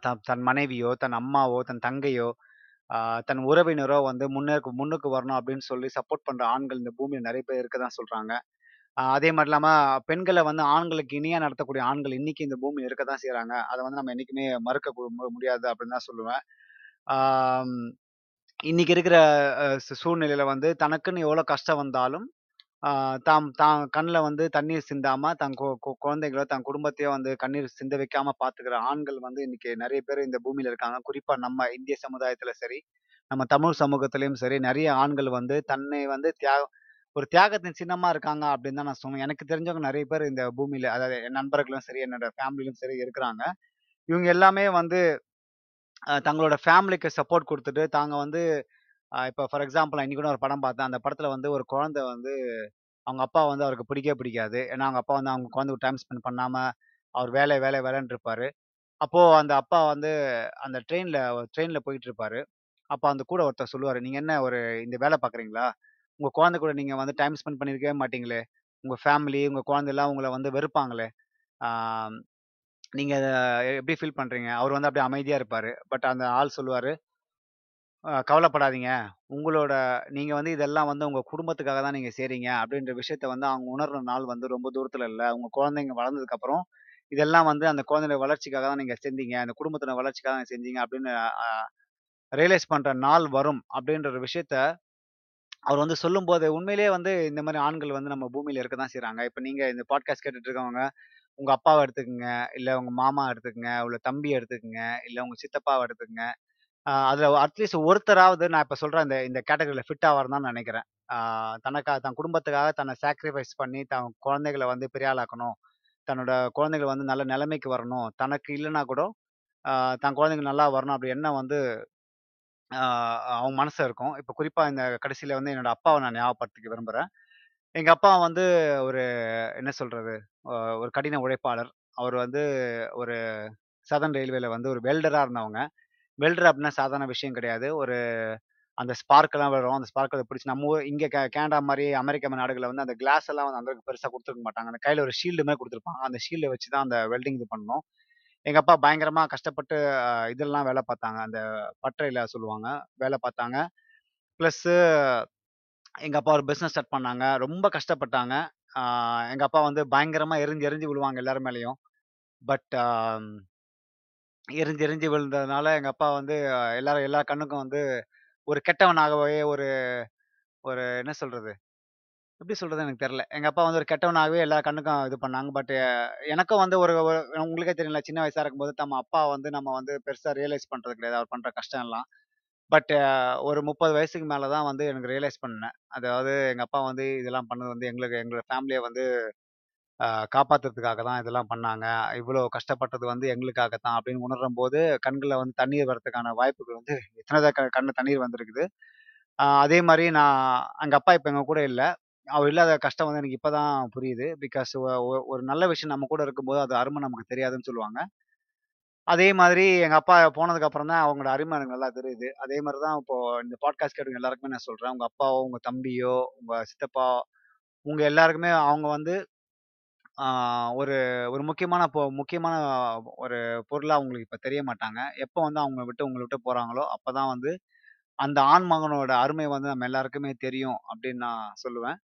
த தன் மனைவியோ, தன் அம்மாவோ, தன் தங்கையோ, தன் உறவினரோ வந்து முன்னேற்கு முன்னுக்கு வரணும் அப்படின்னு சொல்லி சப்போர்ட் பண்ற ஆண்கள் இந்த பூமியில நிறைய பேர் இருக்க தான் சொல்றாங்க. அதே மாதிரி இல்லாம பெண்களை வந்து ஆண்களுக்கு இணையா நடத்தக்கூடிய ஆண்கள் இன்னைக்கு இந்த பூமியில இருக்க தான் செய்றாங்க. அதை வந்து நம்ம என்னைக்குமே மறுக்க கு மு முடியாது அப்படின்னு தான் சொல்லுவேன். இன்னைக்கு இருக்கிற அ சூ சூழ்நிலையில வந்து தனக்குன்னு எவ்வளோ கஷ்டம் வந்தாலும், தாம் தான் கண்ணில் வந்து தண்ணீர் சிந்தாமல் தன் கொ கு- குழந்தைகளோ, தன் குடும்பத்தையோ வந்து கண்ணீர் சிந்த வைக்காம பார்த்துக்கிற ஆண்கள் வந்து இன்னைக்கு நிறைய பேர் இந்த பூமியில் இருக்காங்க. குறிப்பாக நம்ம இந்திய சமுதாயத்தில் சரி, நம்ம தமிழ் சமூகத்திலையும் சரி, நிறைய ஆண்கள் வந்து தன்னை வந்து தியாகம் ஒரு தியாகத்தின் சின்னமா இருக்காங்க அப்படின்னு தான் நான் சொன்னேன் எனக்கு தெரிஞ்சவங்க நிறைய பேர் இந்த பூமியில அதாவது என் நண்பர்களும் சரி, என்னோட ஃபேமிலியிலும் சரி இருக்கிறாங்க. இவங்க எல்லாமே வந்து தங்களோட ஃபேமிலிக்கு சப்போர்ட் கொடுத்துட்டு தாங்க வந்து இப்போ ஃபார் எக்ஸாம்பிள் நான் இன்னைக்கு கூட ஒரு படம் பார்த்தேன். அந்த படத்தில் வந்து ஒரு குழந்தை வந்து அவங்க அப்பா வந்து அவருக்கு பிடிக்கவே பிடிக்காது. ஏன்னா, அவங்க அப்பா வந்து அவங்க குழந்தைக்கு டைம் ஸ்பெண்ட் பண்ணாமல் அவர் வேலை, வேலை, வேலைன்னு இருப்பார் அப்போது அந்த அப்பா வந்து அந்த ட்ரெயினில் ட்ரெயினில் போயிட்டு இருப்பாரு. அப்போ அந்த கூட ஒருத்தர் சொல்லுவார் நீங்கள் என்ன ஒரு இந்த வேலை பார்க்குறீங்களா? உங்கள் குழந்தை கூட நீங்கள் வந்து டைம் ஸ்பெண்ட் பண்ணியிருக்கவே மாட்டீங்களே! உங்கள் ஃபேமிலி, உங்கள் குழந்தைலாம் உங்களை வந்து வெறுப்பாங்களே! நீங்கள் எப்படி ஃபீல் பண்ணுறீங்க அவர் வந்து அப்படியே அமைதியாக இருப்பார் பட் அந்த ஆள் சொல்லுவார் கவலைப்படாதீங்க. உங்களோட நீங்கள் வந்து இதெல்லாம் வந்து உங்கள் குடும்பத்துக்காக தான் நீங்கள் செய்கிறீங்க அப்படின்ற விஷயத்த வந்து அவங்க உணர்ற நாள் வந்து ரொம்ப தூரத்தில் இல்லை உங்கள் குழந்தைங்க வளர்ந்ததுக்கப்புறம், இதெல்லாம் வந்து அந்த குழந்தையோட வளர்ச்சிக்காக தான் நீங்கள் செஞ்சீங்க. அந்த குடும்பத்தின வளர்ச்சிக்காக தான் செஞ்சீங்க அப்படின்னு ரியலைஸ் பண்ணுற நாள் வரும். அப்படின்ற ஒரு விஷயத்த அவர் வந்து சொல்லும்போது, உண்மையிலேயே வந்து இந்த மாதிரி ஆண்கள் வந்து நம்ம பூமியில் இருக்க தான் செய்கிறாங்க இப்போ நீங்கள் இந்த பாட்காஸ்ட் கேட்டுட்டு இருக்கவங்க, உங்கள் அப்பாவை எடுத்துக்கோங்க இல்லை உங்கள் மாமா எடுத்துக்கோங்க உள்ள தம்பி எடுத்துக்கோங்க இல்லை உங்கள் சித்தப்பாவை எடுத்துக்கோங்க அதில் அதுல அட்லீஸ்ட் ஒருத்தராவது நான் இப்ப சொல்ற இந்த இந்த கேட்டகரியில் ஃபிட் ஆவாருன்னு தான் நெனைக்கிறேன். ஆ தன் குடும்பத்துக்காக தன்னை சாக்ரிஃபைஸ் பண்ணி, தன் குழந்தைகளை வந்து பெரியாளாக்கணும் தன்னோட குழந்தைகள் வந்து நல்ல நிலைமைக்கு வரணும். தனக்கு இல்லைனா கூட, தன் குழந்தைகள் நல்லா வரணும் அப்படி என்ன வந்து அவங்க மனசுல இருக்கும். இப்போ குறிப்பாக இந்த கடைசியில் வந்து என்னோட அப்பாவை நான் ஞாபகப்படுத்திக்க விரும்புகிறேன் எங்கள் அப்பா வந்து ஒரு என்ன சொல்கிறது ஒரு கடின உழைப்பாளர். அவர் வந்து ஒரு சதன் ரயில்வேல வந்து ஒரு வெல்டராக இருந்தவங்க. வெல்டர் அப்படின்னா சாதாரண விஷயம் கிடையாது. ஒரு அந்த ஸ்பார்க்கெல்லாம் வரும். அந்த ஸ்பார்க்கை பிடிச்சி நம்ம ஊர் இங்க கே கனடா மாதிரி அமெரிக்கா நாடுகளில் வந்து அந்த கிளாஸ் எல்லாம் வந்து அந்த பெருசாக கொடுத்துருக்க மாட்டாங்க. அந்த கையில் ஒரு ஷீல்டு மாதிரி கொடுத்துருப்பாங்க அந்த ஷீல்டை வச்சு தான் அந்த வெல்டிங் இது பண்ணணும். எங்கள் அப்பா பயங்கரமாக கஷ்டப்பட்டு இதெல்லாம் வேலை பார்த்தாங்க. அந்த பட்டறையில் சொல்லுவாங்க. வேலை பார்த்தாங்க. ப்ளஸ்ஸு எங்கள் அப்பா ஒரு பிஸ்னஸ் ஸ்டார்ட் பண்ணாங்க. ரொம்ப கஷ்டப்பட்டாங்க. எங்கள் அப்பா வந்து பயங்கரமாக எரிஞ்சு எரிஞ்சு விழுவாங்க எல்லார் பட் எரிஞ்சு எரிஞ்சு விழுந்ததுனால எங்க அப்பா வந்து எல்லாரும் எல்லா கண்ணுக்கும் வந்து ஒரு கெட்டவனாகவே ஒரு ஒரு என்ன சொல்றது? எப்படி சொல்றது எனக்கு தெரியல. எங்க அப்பா வந்து ஒரு கெட்டவனாகவே எல்லா கண்ணுக்கும் இது பண்ணாங்க. பட் எனக்கும் வந்து ஒரு ஒரு உங்களுக்கே தெரியல சின்ன வயசா இருக்கும்போது நம்ம அப்பா வந்து நம்ம வந்து பெருசா ரியலைஸ் பண்றது கிடையாது. அவர் பண்ற கஷ்டம் எல்லாம். பட் ஒரு 30 வயசுக்கு மேல தான் வந்து எனக்கு ரியலைஸ் பண்ணேன். அதாவது எங்க அப்பா வந்து இதெல்லாம் பண்ணது வந்து எங்களுக்கு எங்களோட ஃபேமிலியை வந்து காப்பாத்துறதுக்காக தான் இதெல்லாம் பண்ணாங்க. இவ்வளோ கஷ்டப்பட்டது வந்து எங்களுக்காக தான் அப்படின்னு உணரும்போது, கண்கள்ல வந்து தண்ணீர் வரதுக்கான வாய்ப்புகள் வந்து எத்தன தான் க கண்ல தண்ணீர் வந்திருக்குது. அ அதே மாரி நான் எங்க அப்பா இப்ப எங்க கூட இல்ல. அவர் இல்லாத கஷ்டம் வந்து எனக்கு இப்ப தான் புரியுது. பிகாஸ் ஒ ஒ ஒரு நல்ல விஷயம் நம்ம கூட இருக்கும்போது, அது அரும நமக்கு தெரியாதுன்னு சொல்லுவாங்க. அதே மாதிரி எங்க அப்பா போனதுக்கு அப்புறம் தான் அவங்களோட அரும எனக்கு நல்லா தெரியுது. அதே மாரி தான் இப்போ இந்த பாட்காஸ்ட் கேட்கிறவங்க எல்லாருக்குமே நான் சொல்றேன். உங்க அப்பாவோ, உங்க தம்பியோ, உங்க சித்தப்பா, உங்க எல்லாருக்குமே அவங்க வந்து ஆ ஒரு ஒரு முக்கியமான பொ முக்கியமான ஒரு பொருளா உங்களுக்கு இப்ப தெரிய மாட்டாங்க. எப்போ வந்து அவங்க விட்டு உங்கள விட்டு போறாங்களோ, அப்பதான் வந்து அந்த ஆண் மகனோட அருமை வந்து நம்ம எல்லாருக்குமே தெரியும் அப்படின்னு நான் சொல்லுவேன்.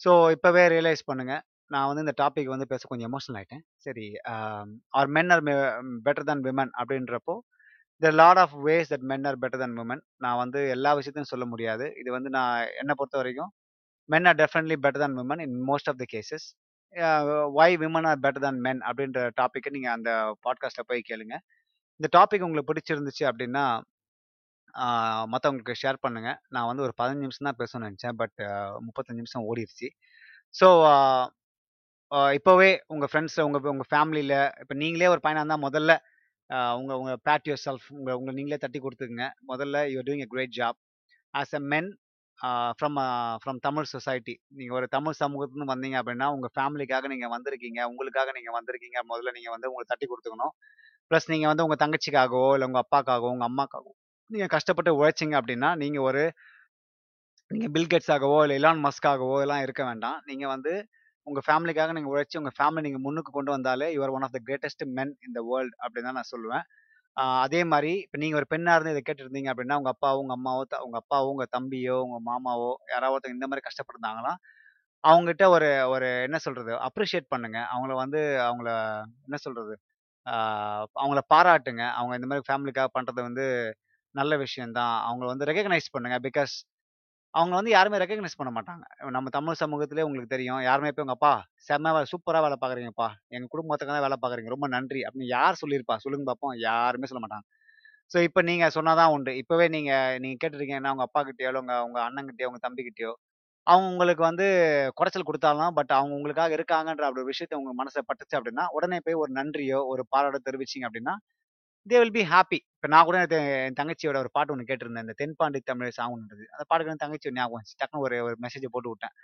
ஸோ இப்பவே ரியலைஸ் பண்ணுங்க. நான் வந்து இந்த டாபிக் வந்து பேச கொஞ்சம் எமோஷனல் ஆயிட்டேன். சரி அ are men are better than women அப்படின்றப்போ, there lot of ways that men are better than women. நான் வந்து எல்லா விஷயத்தையும் சொல்ல முடியாது. இது வந்து நான் என்ன பொறுத்தவரைக்கும் men are definitely better than women in most of the cases. Why why women are better than men அப்படின்ற டாப்பிக்கை நீங்கள் அந்த பாட்காஸ்ட்டை போய் கேளுங்க. இந்த டாபிக் உங்களுக்கு பிடிச்சிருந்துச்சு அப்படின்னா, மற்றவங்களுக்கு ஷேர் பண்ணுங்கள் நான் வந்து ஒரு 15 நிமிஷம் தான் பேசணும்னு நினச்சேன். பட் 35 நிமிஷம் ஓடிடுச்சு ஸோ இப்போவே உங்கள் ஃப்ரெண்ட்ஸில் உங்கள் உங்கள் ஃபேமிலியில் இப்போ நீங்களே ஒரு பையனாக இருந்தால் முதல்ல உங்கள் உங்கள் பேட் யுவர் செல்ஃப் உங்கள் உங்களை நீங்களே தட்டி கொடுத்துக்குங்க. முதல்ல you're doing a great job. As a men from from Tamil society. நீங்கள் ஒரு தமிழ் சமூகத்துலேருந்து வந்தீங்க அப்படின்னா, உங்கள் ஃபேமிலிக்காக நீங்கள் வந்திருக்கீங்க. உங்களுக்காக நீங்கள் வந்திருக்கீங்க. முதல்ல நீங்கள் வந்து உங்களுக்கு தட்டி கொடுத்துக்கணும் ப்ளஸ் நீங்கள் வந்து உங்கள் தங்கச்சிக்காகவோ, இல்லை உங்கள் அப்பாக்காகவோ, உங்கள் அம்மாக்காகவோ நீங்கள் கஷ்டப்பட்டு உழைச்சீங்க அப்படின்னா, நீங்கள் ஒரு நீங்கள் பில்கெட்ஸாகவோ இல்லை இலான் மஸ்காகவோ இதெல்லாம் எல்லாம் இருக்க வேண்டாம். நீங்கள் வந்து உங்கள் ஃபேமிலிக்காக நீங்கள் உழைச்சி உங்கள் ஃபேமிலி நீங்கள் முன்னுக்கு கொண்டு வந்தாலே, your one of the greatest men in the world அப்படின்னு தான் நான் சொல்லுவேன். அதே மாதிரி இப்போ நீங்கள் ஒரு பெண்ணாக இருந்து இதை கேட்டுருந்தீங்க அப்படின்னா, உங்கள் அப்பாவோ, உங்கள் அம்மாவோ, த உங்க அப்பாவோ, உங்கள் தம்பியோ, உங்கள் மாமாவோ யாராவது ஒருத்தங்க இந்த மாதிரி கஷ்டப்பட்டிருந்தாங்கன்னா அவங்ககிட்ட ஒரு ஒரு என்ன சொல்றது? அப்ரிஷியேட் பண்ணுங்க. அவங்கள வந்து அவங்கள என்ன சொல்றது? அவங்கள பாராட்டுங்க. அவங்க இந்த மாதிரி ஃபேமிலிக்காக பண்றது வந்து நல்ல விஷயம் தான். அவங்கள வந்து ரெகக்னைஸ் பண்ணுங்க. பிகாஸ் அவங்க வந்து யாருமே ரெக்கக்னைஸ் பண்ண மாட்டாங்க. நம்ம தமிழ் சமூகத்திலே உங்களுக்கு தெரியும். யாருமே போய் உங்க அப்பா செம்ம வே சூப்பரா வேலை பார்க்குறீங்கப்பா. எங்கள் குடும்பத்துக்காக தான் வேலை பார்க்குறீங்க. ரொம்ப நன்றி அப்படின்னு யார் சொல்லியிருப்பா? சொல்லுங்க பார்ப்போம். யாருமே சொல்ல மாட்டாங்க. ஸோ இப்ப நீங்க சொன்னாதான் உண்டு. இப்பவே நீங்க நீங்க உங்கள் உங்க அப்பாகிட்டயோ, இல்லை உங்க உங்கள் அண்ணங்கிட்டயோ உங்க தம்பிக்கிட்டேயோ அவங்க உங்களுக்கு வந்து குறைச்சல் கொடுத்தாலும் பட் அவங்க உங்களுக்காக இருக்காங்கன்ற அப்படி ஒரு விஷயத்த உங்க மனசை பட்டுச்சு அப்படின்னா, உடனே போய் ஒரு நன்றியோ, ஒரு பாராட்டோ தெரிவிச்சீங்க அப்படின்னா, தே வில் பி ஹாப்பி. இப்போ நான் கூட என் தங்கச்சியோட ஒரு பாட்டு ஒன்று கேட்டிருந்தேன். இந்த தென்பாண்டி தமிழ் சாங் ஒண்ணு அந்த பாட்டுக்கு என் தங்கச்சி ஞாபகம் வந்துச்சு. டக்குனு ஒரு ஒரு மெசேஜை போட்டு விட்டேன்.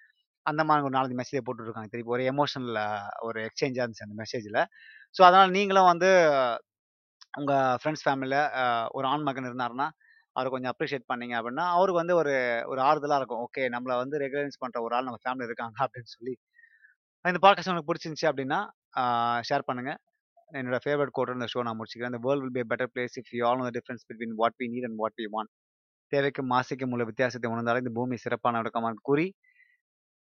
அந்த மாதிரி ஒரு நாலஞ்சு மெசேஜ் போட்டுருக்காங்க திருப்பி ஒரு எமோஷனல் ஒரு எக்ஸ்சேஞ்சாக இருந்துச்சு அந்த மெசேஜில் ஸோ அதனால் நீங்களும் வந்து உங்கள் ஃப்ரெண்ட்ஸ் ஃபேமிலியில் ஒரு ஆண் மகன் இருந்தாருன்னா, அவரை கொஞ்சம் அப்ரிஷியேட் பண்ணீங்க அப்படின்னா, அவருக்கு வந்து ஒரு ஒரு ஆறுதலாக இருக்கும். ஓகே நம்மளை வந்து ரெகுலன்ஸ் பண்ணுற ஒரு ஆள் நம்ம ஃபேமிலி இருக்காங்க அப்படின்னு சொல்லி. இந்த பாட்காஸ்ட் உங்களுக்கு பிடிச்சிருந்துச்சி அப்படின்னா, ஷேர் பண்ணுங்கள் என்னோட ஃபேவரட் கோட்டர் இந்த ஷோ நான் முடிச்சுக்கிறேன். இந்த world will be better place if you all know difference between what we need and what we want." தேவைக்கும் மாசிக்கும் உள்ள வித்தியாசத்தை உணர்ந்தாலும் இந்த பூமி சிறப்பான இடமாகும் கூறி,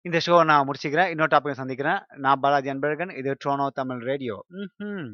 இந்த ஷோ நான் முடிச்சுக்கிறேன். இன்னொரு டாபிக்ல சந்திக்கிறேன். நான் பாலாஜி அன்பழகன். இது ட்ரோனோ தமிழ் ரேடியோ. ம்